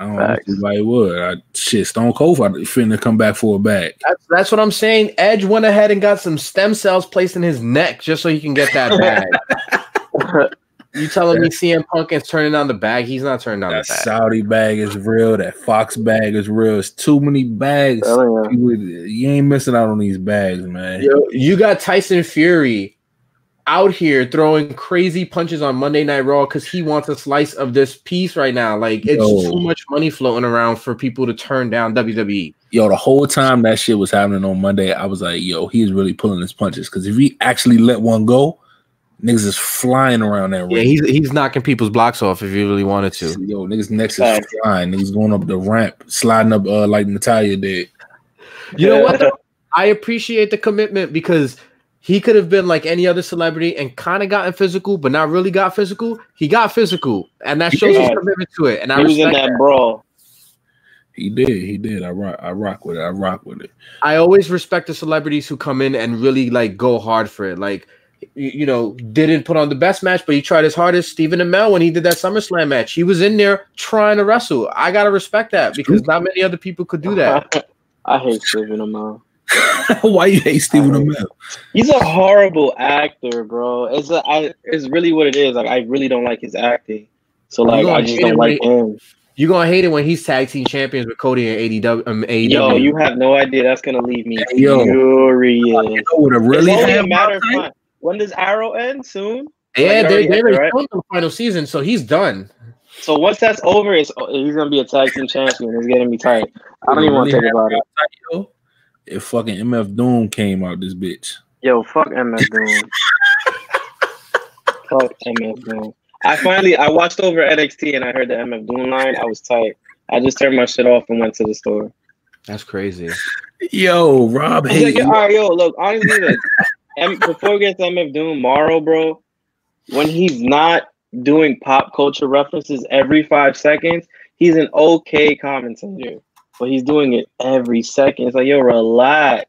I don't know Facts. if anybody would. I, shit, Stone Cold finna come back for a bag. That's, that's what I'm saying. Edge went ahead and got some stem cells placed in his neck just so he can get that bag. you telling me CM Punk is turning down the bag? He's not turning down That the bag. Saudi bag is real. That Fox bag is real. It's too many bags. Oh, yeah. You, you ain't missing out on these bags, man. Yo, you got Tyson Fury out here throwing crazy punches on Monday Night Raw because he wants a slice of this piece right now. Like it's Yo. too much money floating around for people to turn down. WWE. Yo, the whole time that shit was happening on Monday, I was like, yo, he's really pulling his punches. Because if he actually let one go, niggas is flying around that ring. Yeah, he's he's knocking people's blocks off if he really wanted to. Yo, niggas next is Facts. flying. Niggas going up the ramp, sliding up uh, like Natalya did. You know what? I appreciate the commitment because he could have been like any other celebrity and kind of gotten physical, but not really got physical. He got physical, and that shows his commitment to it. And I was in respect that that. brawl. He did. He did. I rock. I rock with it. I rock with it. I always respect the celebrities who come in and really like go hard for it. Like you you know, didn't put on the best match, but he tried his hardest. Stephen Amell when he did that SummerSlam match, he was in there trying to wrestle. I gotta respect that because not many other people could do that. I hate Stephen Amell. Why you hate Stephen Amell? He's a horrible actor, bro. It's a, I, it's really what it is. Like I really don't like his acting. So like I just don't like him. You're gonna hate it when he's tag team champions with Cody and AEW. Um, AEW. Yo, you have no idea. That's gonna leave me Yo. furious. You know what it really it's only a matter of time. When does Arrow end? Soon. yeah, Like, they already they had right? filmed the final season, so he's done. So once that's over, it's he's gonna be a tag team champion. It's getting me tight. I don't even want to think about it. If fucking MF Doom came out this bitch. Yo, fuck MF Doom. fuck MF Doom. I finally I watched over NXT and I heard the MF Doom line. I was tight. I just turned my shit off and went to the store. That's crazy. Yo, Rob Hey. was like, hate. all right, yo, look, honestly, like, M- before we get to MF Doom, Mauro, bro, when he's not doing pop culture references every five seconds, he's an okay commentator. But he's doing it every second. It's like, yo, relax,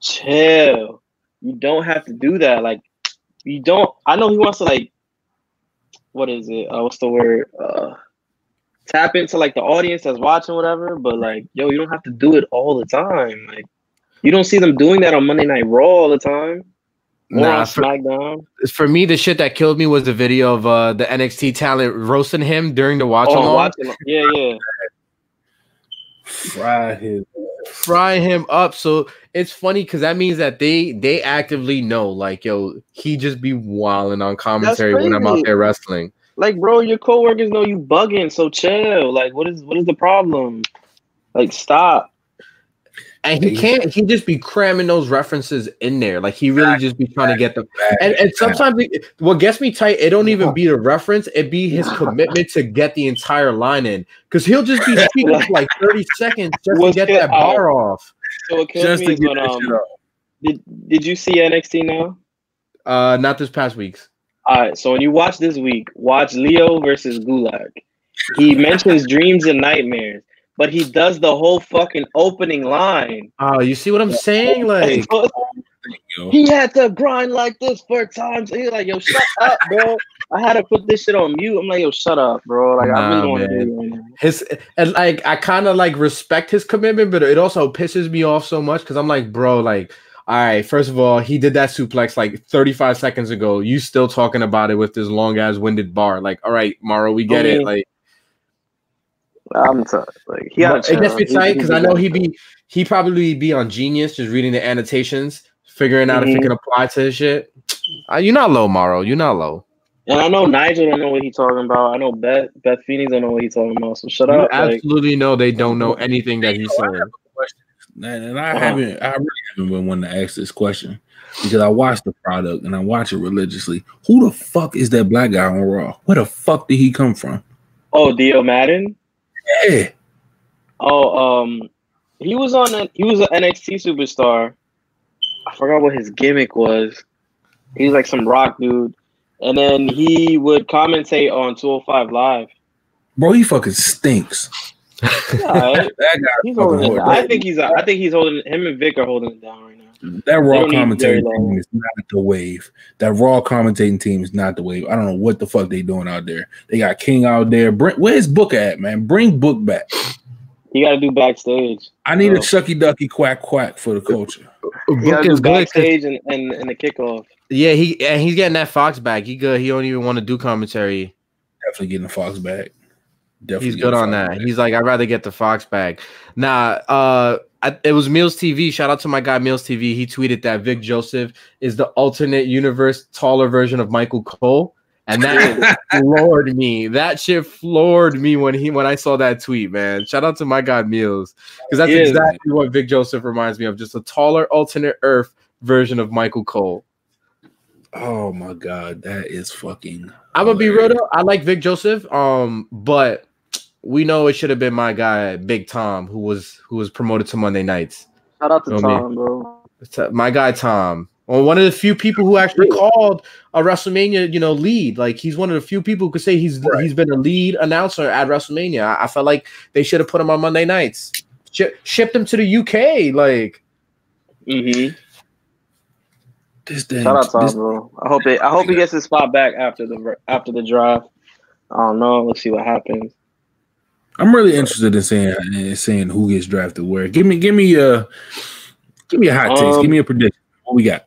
chill. You don't have to do that. Like, you don't. I know he wants to like, what is it? Uh, what's the word? Uh, tap into like the audience that's watching, whatever. But like, yo, you don't have to do it all the time. Like, you don't see them doing that on Monday Night Raw all the time. Nah, for- SmackDown. For me, the shit that killed me was the video of uh, the NXT talent roasting him during the watch Oh, along, watching. Yeah, yeah. Fry him. Fry him up. So it's funny because that means that they they actively know, like, yo, he just be wilding on commentary when I'm out there wrestling. Like, bro, your coworkers know you bugging, so chill. Like, what is what is the problem? Like, stop. And he can't. He just be cramming those references in there. Like he really just be trying to get them. And, and sometimes it, what gets me tight, it don't even be the reference. It be his commitment to get the entire line in. Because he'll just be speaking for like thirty seconds just to get that bar off. So what kills Just me to is get when um did did you see NXT now? Uh, not this past week's. All right, so when you watch this week, watch Lio versus Gulak. He mentions dreams and nightmares, but he does the whole fucking opening line. Oh, you see what I'm saying? Like, he had to grind like this for times. He's like, yo, shut up, bro. I had to put this shit on mute. I'm like, yo, shut up, bro. Like, I Nah, really don't want to do it his and like I kind of like respect his commitment, but it also pisses me off so much because I'm like, bro, like, all right, first of all, he did that suplex like 35 seconds ago. You still talking about it with this long ass winded bar? Like, all right, Mauro, we get it. Like, I'm t- like, he gotta but it gets me chill. Tight because I know he chill. be he probably be on Genius just reading the annotations, figuring out if it Mhm. can apply to his shit. Uh, you're not low, Mauro. You're not low. And I know Nigel don't know what he's talking about. I know Beth Beth Phoenix don't know what he's talking about. So shut You up. Like, absolutely know they don't know anything that he's saying. And, and I Uh-huh. haven't, I really haven't been one to ask this question because I watch the product and I watch it religiously. Who the fuck is that black guy on Raw? Where the fuck did he come from? oh, Dio Maddin. Yeah, Oh, um, he was on. A, he was an NXT superstar. I forgot what his gimmick was. He was like some rock dude, and then he would commentate on 205 Live. bro, he fucking stinks. Yeah. That guy, he's holding it down. horrible. I think he's. I think he's holding. Him and Vic are holding it down right now. That Raw don't commentating team is not the wave. That Raw commentating team is not the wave. I don't know what the fuck they doing out there. They got King out there. Bring, where's Book at, man? Bring Book back. He got to do backstage. I need Oh. a Shucky Ducky quack quack for the culture. He Book is do backstage and, and and the kickoff. Yeah, he and he's getting that Fox back. He good. He don't even want to do commentary. Definitely getting the Fox back. Definitely He's good on that. back. He's like, I'd rather get the Fox back. Nah, uh, I, it was Meals TV. Shout out to my guy Meals TV. He tweeted that Vic Joseph is the alternate universe taller version of Michael Cole, and that floored me. That shit floored me when he when I saw that tweet. Man, shout out to my guy Meals because that's is. exactly what Vic Joseph reminds me of. Just a taller alternate Earth version of Michael Cole. Oh my god, that is fucking. I'm gonna be real though. I like Vic Joseph, um, but we know it should have been my guy Big Tom who was who was promoted to Monday nights. Shout out to Feel me? Tom, bro. It's, uh, My guy Tom, well, one of the few people who actually called a WrestleMania, you know, lead. Like he's one of the few people who could say he's Right. he's been a lead announcer at WrestleMania. I, I felt like they should have put him on Monday nights, Shi shipped him to the UK. Like Mm-hmm. This damn, Shout out to this- bro. I hope they, I hope he gets his spot back after the after the draft. I don't know. Let's see what happens. I'm really interested in seeing in seeing who gets drafted where. Give me give me a give me a hot taste. Um, Give me a prediction. What we got?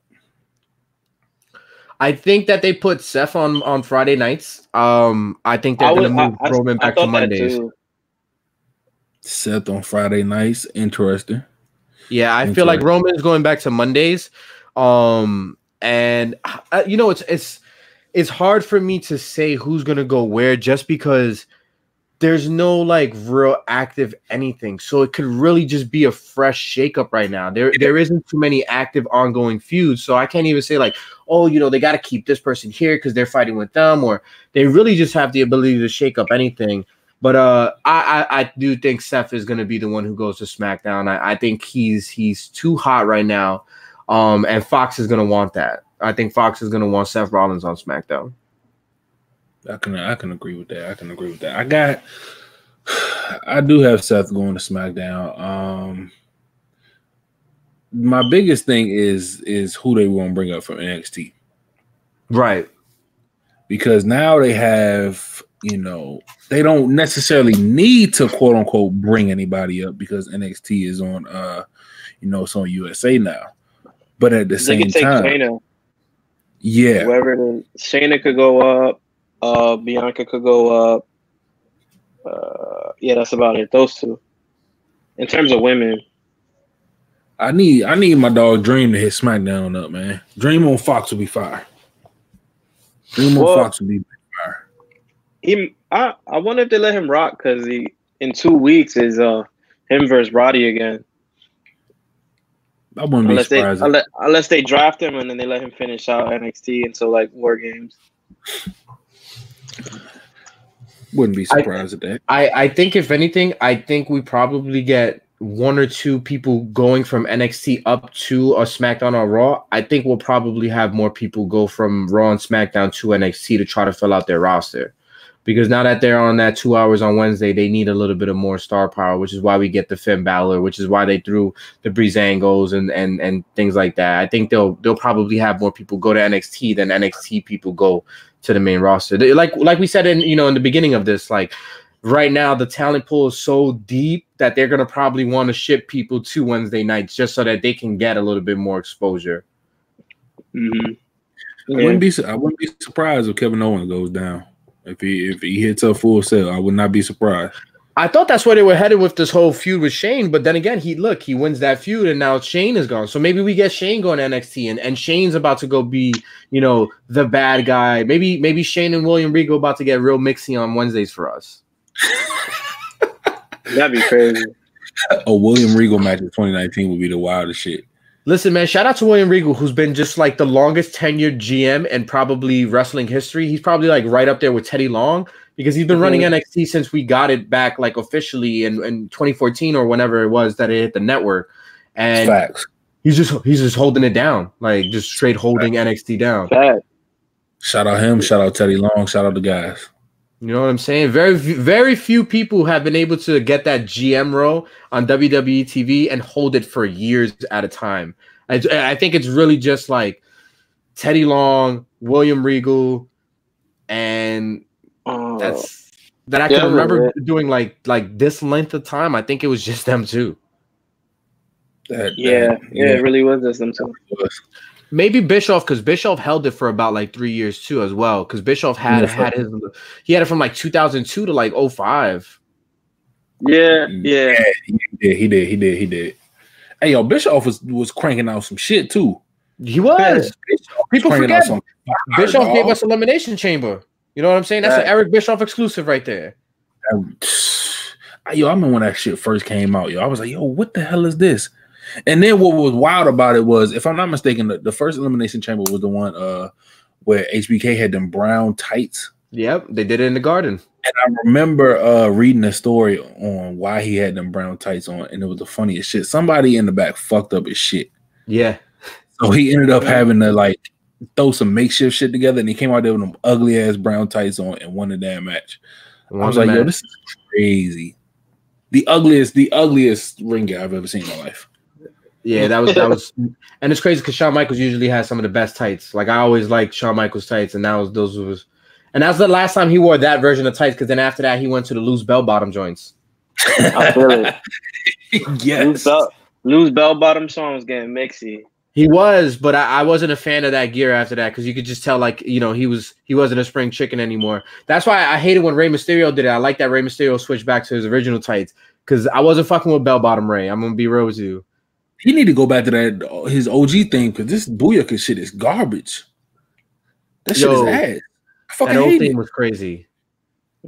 I think that they put Seth on on Friday nights. Um, I think they're I gonna would- move I- Roman I back to Mondays. Seth on Friday nights. Interesting. Yeah, I feel like Interesting. Roman's going back to Mondays. Um, and uh, you know, it's it's it's hard for me to say who's gonna go where just because there's no like real active anything. So it could really just be a fresh shakeup right now. There there isn't too many active ongoing feuds. So I can't even say like, oh, you know, they got to keep this person here because they're fighting with them, or they really just have the ability to shake up anything. But uh, I, I I do think Seth is gonna be the one who goes to SmackDown. I, I think he's he's too hot right now, um, and Fox is gonna want that. I think Fox is gonna want Seth Rollins on SmackDown. I can I can agree with that. I can agree with that. I got I do have Seth going to SmackDown. Um my biggest thing is is who they want to bring up from NXT Right. because now they have you know they don't necessarily need to quote unquote bring anybody up because NXT is on uh you know it's on USA now. But at the They same could take time, Shayna. yeah, Whoever it is. Shayna could go up. Uh, Bianca could go up. Uh, yeah, that's about it. Those two. In terms of women, I need I need my dog Dream to hit SmackDown up, man. Dream on Fox will be fire. Dream on Fox will be fire. he, I, I wonder if they let him rock because he in two weeks is uh him versus Roddy again. I wouldn't be Unless they surprised. if- unless, unless they draft him and then they let him finish out NXT until like War Games. Wouldn't be surprised at that. I, I think if anything, I think we probably get one or two people going from NXT up to a SmackDown or Raw. I think we'll probably have more people go from Raw and SmackDown to NXT to try to fill out their roster. Because now that they're on that two hours on Wednesday, they need a little bit of more star power, which is why we get the Finn Balor, which is why they threw the Breezangos and and and things like that. I think they'll they'll probably have more people go to NXT than NXT people go to the main roster. They- Like like we said in you know in the beginning of this, like right now the talent pool is so deep that they're gonna probably want to ship people to Wednesday nights just so that they can get a little bit more exposure. Mm-hmm. I wouldn't be I wouldn't be surprised if Kevin Owens goes down. If he if he hits a full sale, I would not be surprised. I thought that's where they were headed with this whole feud with Shane, but then again, he look, he wins that feud, and now Shane is gone. So maybe we get Shane going to NXT, and, and Shane's about to go be, you know, the bad guy. Maybe maybe Shane and William Regal about to get real mixy on Wednesdays for us. That'd be crazy. A William Regal match in 2019 would be the wildest shit. Listen, man, shout out to William Regal, who's been just like the longest tenured GM and probably wrestling history. He's probably like right up there with Teddy Long because he's been running NXT since we got it back like officially in, in 2014 or whenever it was that it hit the network. And Facts. he's just he's just holding it down, like just straight holding NXT down. Fact. Shout out him. Shout out Teddy Long. Shout out the guys. You know what I'm saying? Very very few people have been able to get that GM role on WWE TV and hold it for years at a time. I, I think it's really just like Teddy Long, William Regal, and That's that I yeah, can remember right. doing like like this length of time. I think it was just them two. That, yeah, that- yeah, it really was just them two. Maybe Bischoff because Bischoff held it for about like three years too as well. Because Bischoff had Yeah. had his he had it from like 2002 to like 05. Yeah, Mm. yeah. He did. He did. He did. He did. Hey, yo, Bischoff was was cranking out some shit too. He was. People Cranking forget out Bischoff gave us Elimination Chamber. You know what I'm saying? That's an Eric Bischoff exclusive right there. Yo, I remember when that shit first came out. Yo, I was like, yo, what the hell is this? And then what was wild about it was, if I'm not mistaken, the, the first elimination chamber was the one uh where HBK had them brown tights. Yep, they did it in the garden. And I remember uh reading a story on why he had them brown tights on, and it was the funniest shit. Somebody in the back fucked up his shit. Yeah. So he ended up having to like throw some makeshift shit together, and he came out there with them ugly ass brown tights on and won the damn match. I was like, yo, this is crazy. The ugliest, the ugliest ring gear I've ever seen in my life. Yeah, that was that was, and it's crazy because Shawn Michaels usually has some of the best tights. Like I always liked Shawn Michaels tights, and that was those was, and that's the last time he wore that version of tights. Because then after that, he went to the loose bell bottom joints. I feel it. Loose yes. bell, loose bell bottom songs was getting mixy. He was, but I, I wasn't a fan of that gear after that because you could just tell, like you know, he was he wasn't a spring chicken anymore. That's why I hated when Rey Mysterio did it. I like that Rey Mysterio switched back to his original tights because I wasn't fucking with bell bottom Rey. I'm gonna be real with you. He need to go back to that his OG thing because this Booyaka shit is garbage. That shit Yo, is ass. I fucking That old hate thing it. was crazy.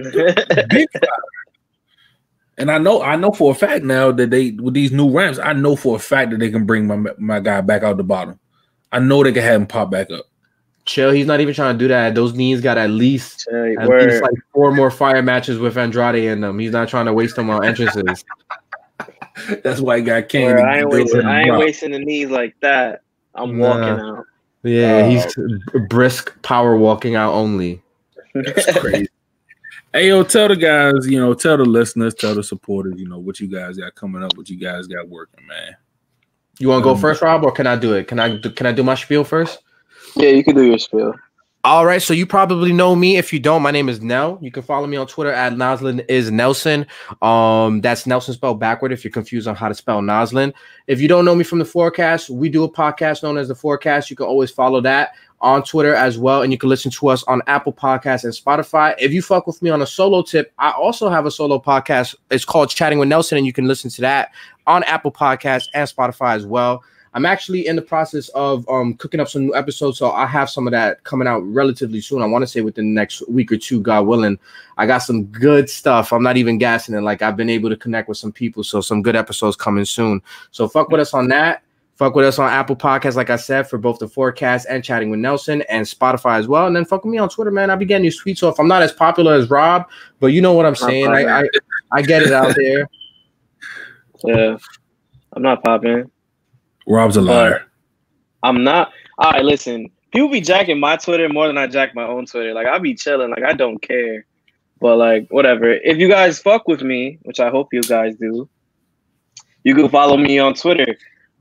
Big time. And I know, I know for a fact now that they with these new ramps, I know for a fact that they can bring my my guy back out the bottom. I know they can have him pop back up. Chill. He's not even trying to do that. Those knees got at least Tell at word. least like four more fire matches with Andrade in them. He's not trying to waste them on entrances. That's why he got Kane. I ain't wasting. the I ain't wasting the knees like that. I'm Nah. walking out. Yeah, Oh. he's brisk power walking out only. That's crazy. Hey yo, tell the guys, you know, tell the listeners, tell the supporters, you know, what you guys got coming up, what you guys got working, man. You want to go Um, first, Rob, or can I do it? Can I do, can I do my spiel first? Yeah, you can do your spiel. All right, so you probably know me. If you don't, my name is Nel. You can follow me on Twitter at Noslin is Nelson. Um, that's Nelson spelled backward. If you're confused on how to spell Noslin, if you don't know me from the 4Cast, we do a podcast known as the 4Cast. You can always follow that on Twitter as well, and you can listen to us on Apple Podcasts and Spotify. If you fuck with me on a solo tip, I also have a solo podcast. It's called Chatting with Nelson, and you can listen to that on Apple Podcasts and Spotify as well. I'm actually in the process of um, cooking up some new episodes, so I have some of that coming out relatively soon. I want to say within the next week or two, God willing. I got some good stuff. I'm not even gassing it. Like I've been able to connect with some people, so some good episodes coming soon. So fuck with us on that. Fuck with us on Apple Podcasts, like I said, for both the 4Cast and chatting with Nelson and Spotify as well. And then fuck with me on Twitter, man. I'll be getting new sweet. So if I'm not as popular as Rob, but you know what I'm saying, I I, I get it out there. Yeah, I'm not popping. Rob's a liar. I'm not. All right, listen. People be jacking my Twitter more than I jack my own Twitter. Like I be chilling. Like I don't care. But like whatever. If you guys fuck with me, which I hope you guys do, you can follow me on Twitter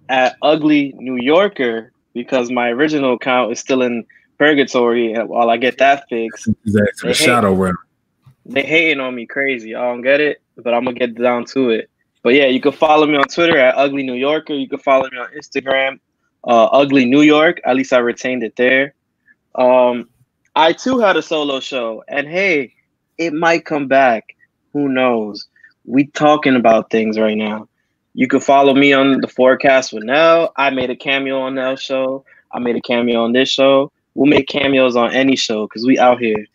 at Ugly New Yorker because my original account is still in purgatory. And while I get that fixed, He's asking Hey, the shadow realm. they hating on me crazy. I don't get it, but I'm gonna get down to it. But yeah, you can follow me on Twitter at Ugly New Yorker. You can follow me on Instagram, uh, Ugly New York. At least I retained it there. Um, I too had a solo show, and hey, it might come back. Who knows? We talking about things right now. You can follow me on the 4Cast with Nel. I made a cameo on Nel's show. I made a cameo on this show. We'll make cameos on any show because we out here.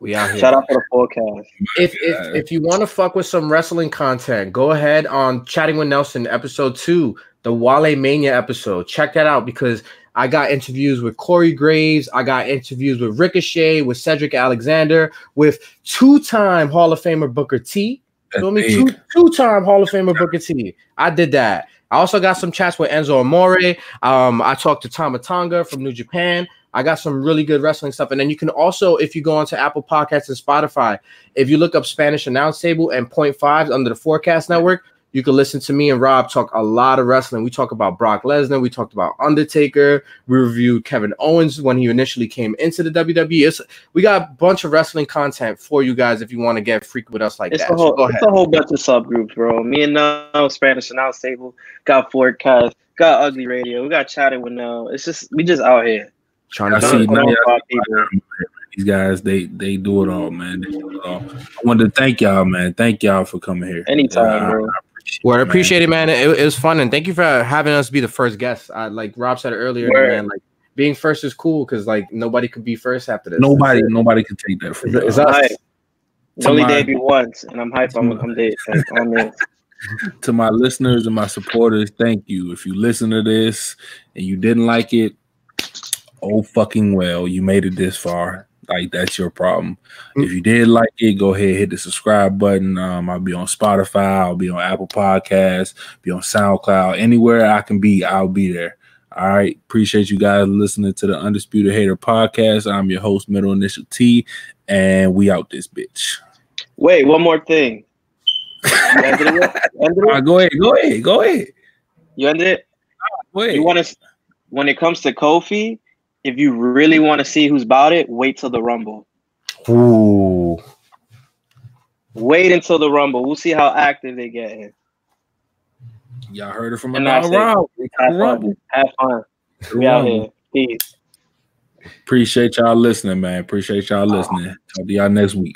We out here. Shout out for the 4Cast. if if if you want to fuck with some wrestling content, go ahead on chatting with Nelson episode two, the Wale Mania episode. Check that out because I got interviews with Corey Graves, I got interviews with Ricochet, with Cedric Alexander, with two-time Hall of Famer Booker T. That's Feel me? big. Two two-time Hall of Famer Booker T. I did that. I also got some chats with Enzo Amore. Um, I talked to Tama Tonga from New Japan. I got some really good wrestling stuff. And then you can also, if you go onto Apple Podcasts and Spotify, if you look up Spanish Announce Table and Point Five under the 4Cast Network, you can listen to me and Rob talk a lot of wrestling. We talk about Brock Lesnar. We talked about Undertaker. We reviewed Kevin Owens when he initially came into the WWE. It's, we got a bunch of wrestling content for you guys if you want to get freak with us like It's that. a So whole, go it's ahead. a whole bunch of subgroups, bro. Me and now Spanish announce table got 4Cast, got ugly radio, we got chatting with now. It's just we just out here. Trying to see it. none of Come on, y'all- people. These guys, they they do it all, man. They do it all. I wanted to thank y'all, man. Thank y'all for coming here. Anytime, I- bro. I appreciate Well, I it, man. appreciate it, man. It, it was fun, and thank you for having us be the first guest. I, like Rob said earlier, Word. man. Like being first is cool because like nobody could be first after this. Nobody, It's- nobody can take that from It's, it's us. Hype. It's only Somebody- debut once, and I'm hyped on on this. On this. to my listeners and my supporters, thank you. If you listen to this and you didn't like it, oh fucking well, you made it this far. Like that's your problem. If you did like it, go ahead hit the subscribe button. Um, I'll be on Spotify, I'll be on Apple Podcasts, be on SoundCloud, anywhere I can be, I'll be there. All right, appreciate you guys listening to the Undisputed Hater podcast. I'm your host, Middle Initial T, and we out this bitch. Wait, one more thing. You ended it? Ended it? right, go ahead, go ahead, go ahead. You ended it? Wait, You want to when it comes to Kofi, if you really want to see who's about it, wait till the Rumble. Ooh. Wait until the Rumble. We'll see how active they get here. y'all heard it from And a that's it. Rob. Have Rumble. fun. Have fun. We out here. Peace. Appreciate y'all listening, man. Appreciate y'all listening. Talk to y'all next week.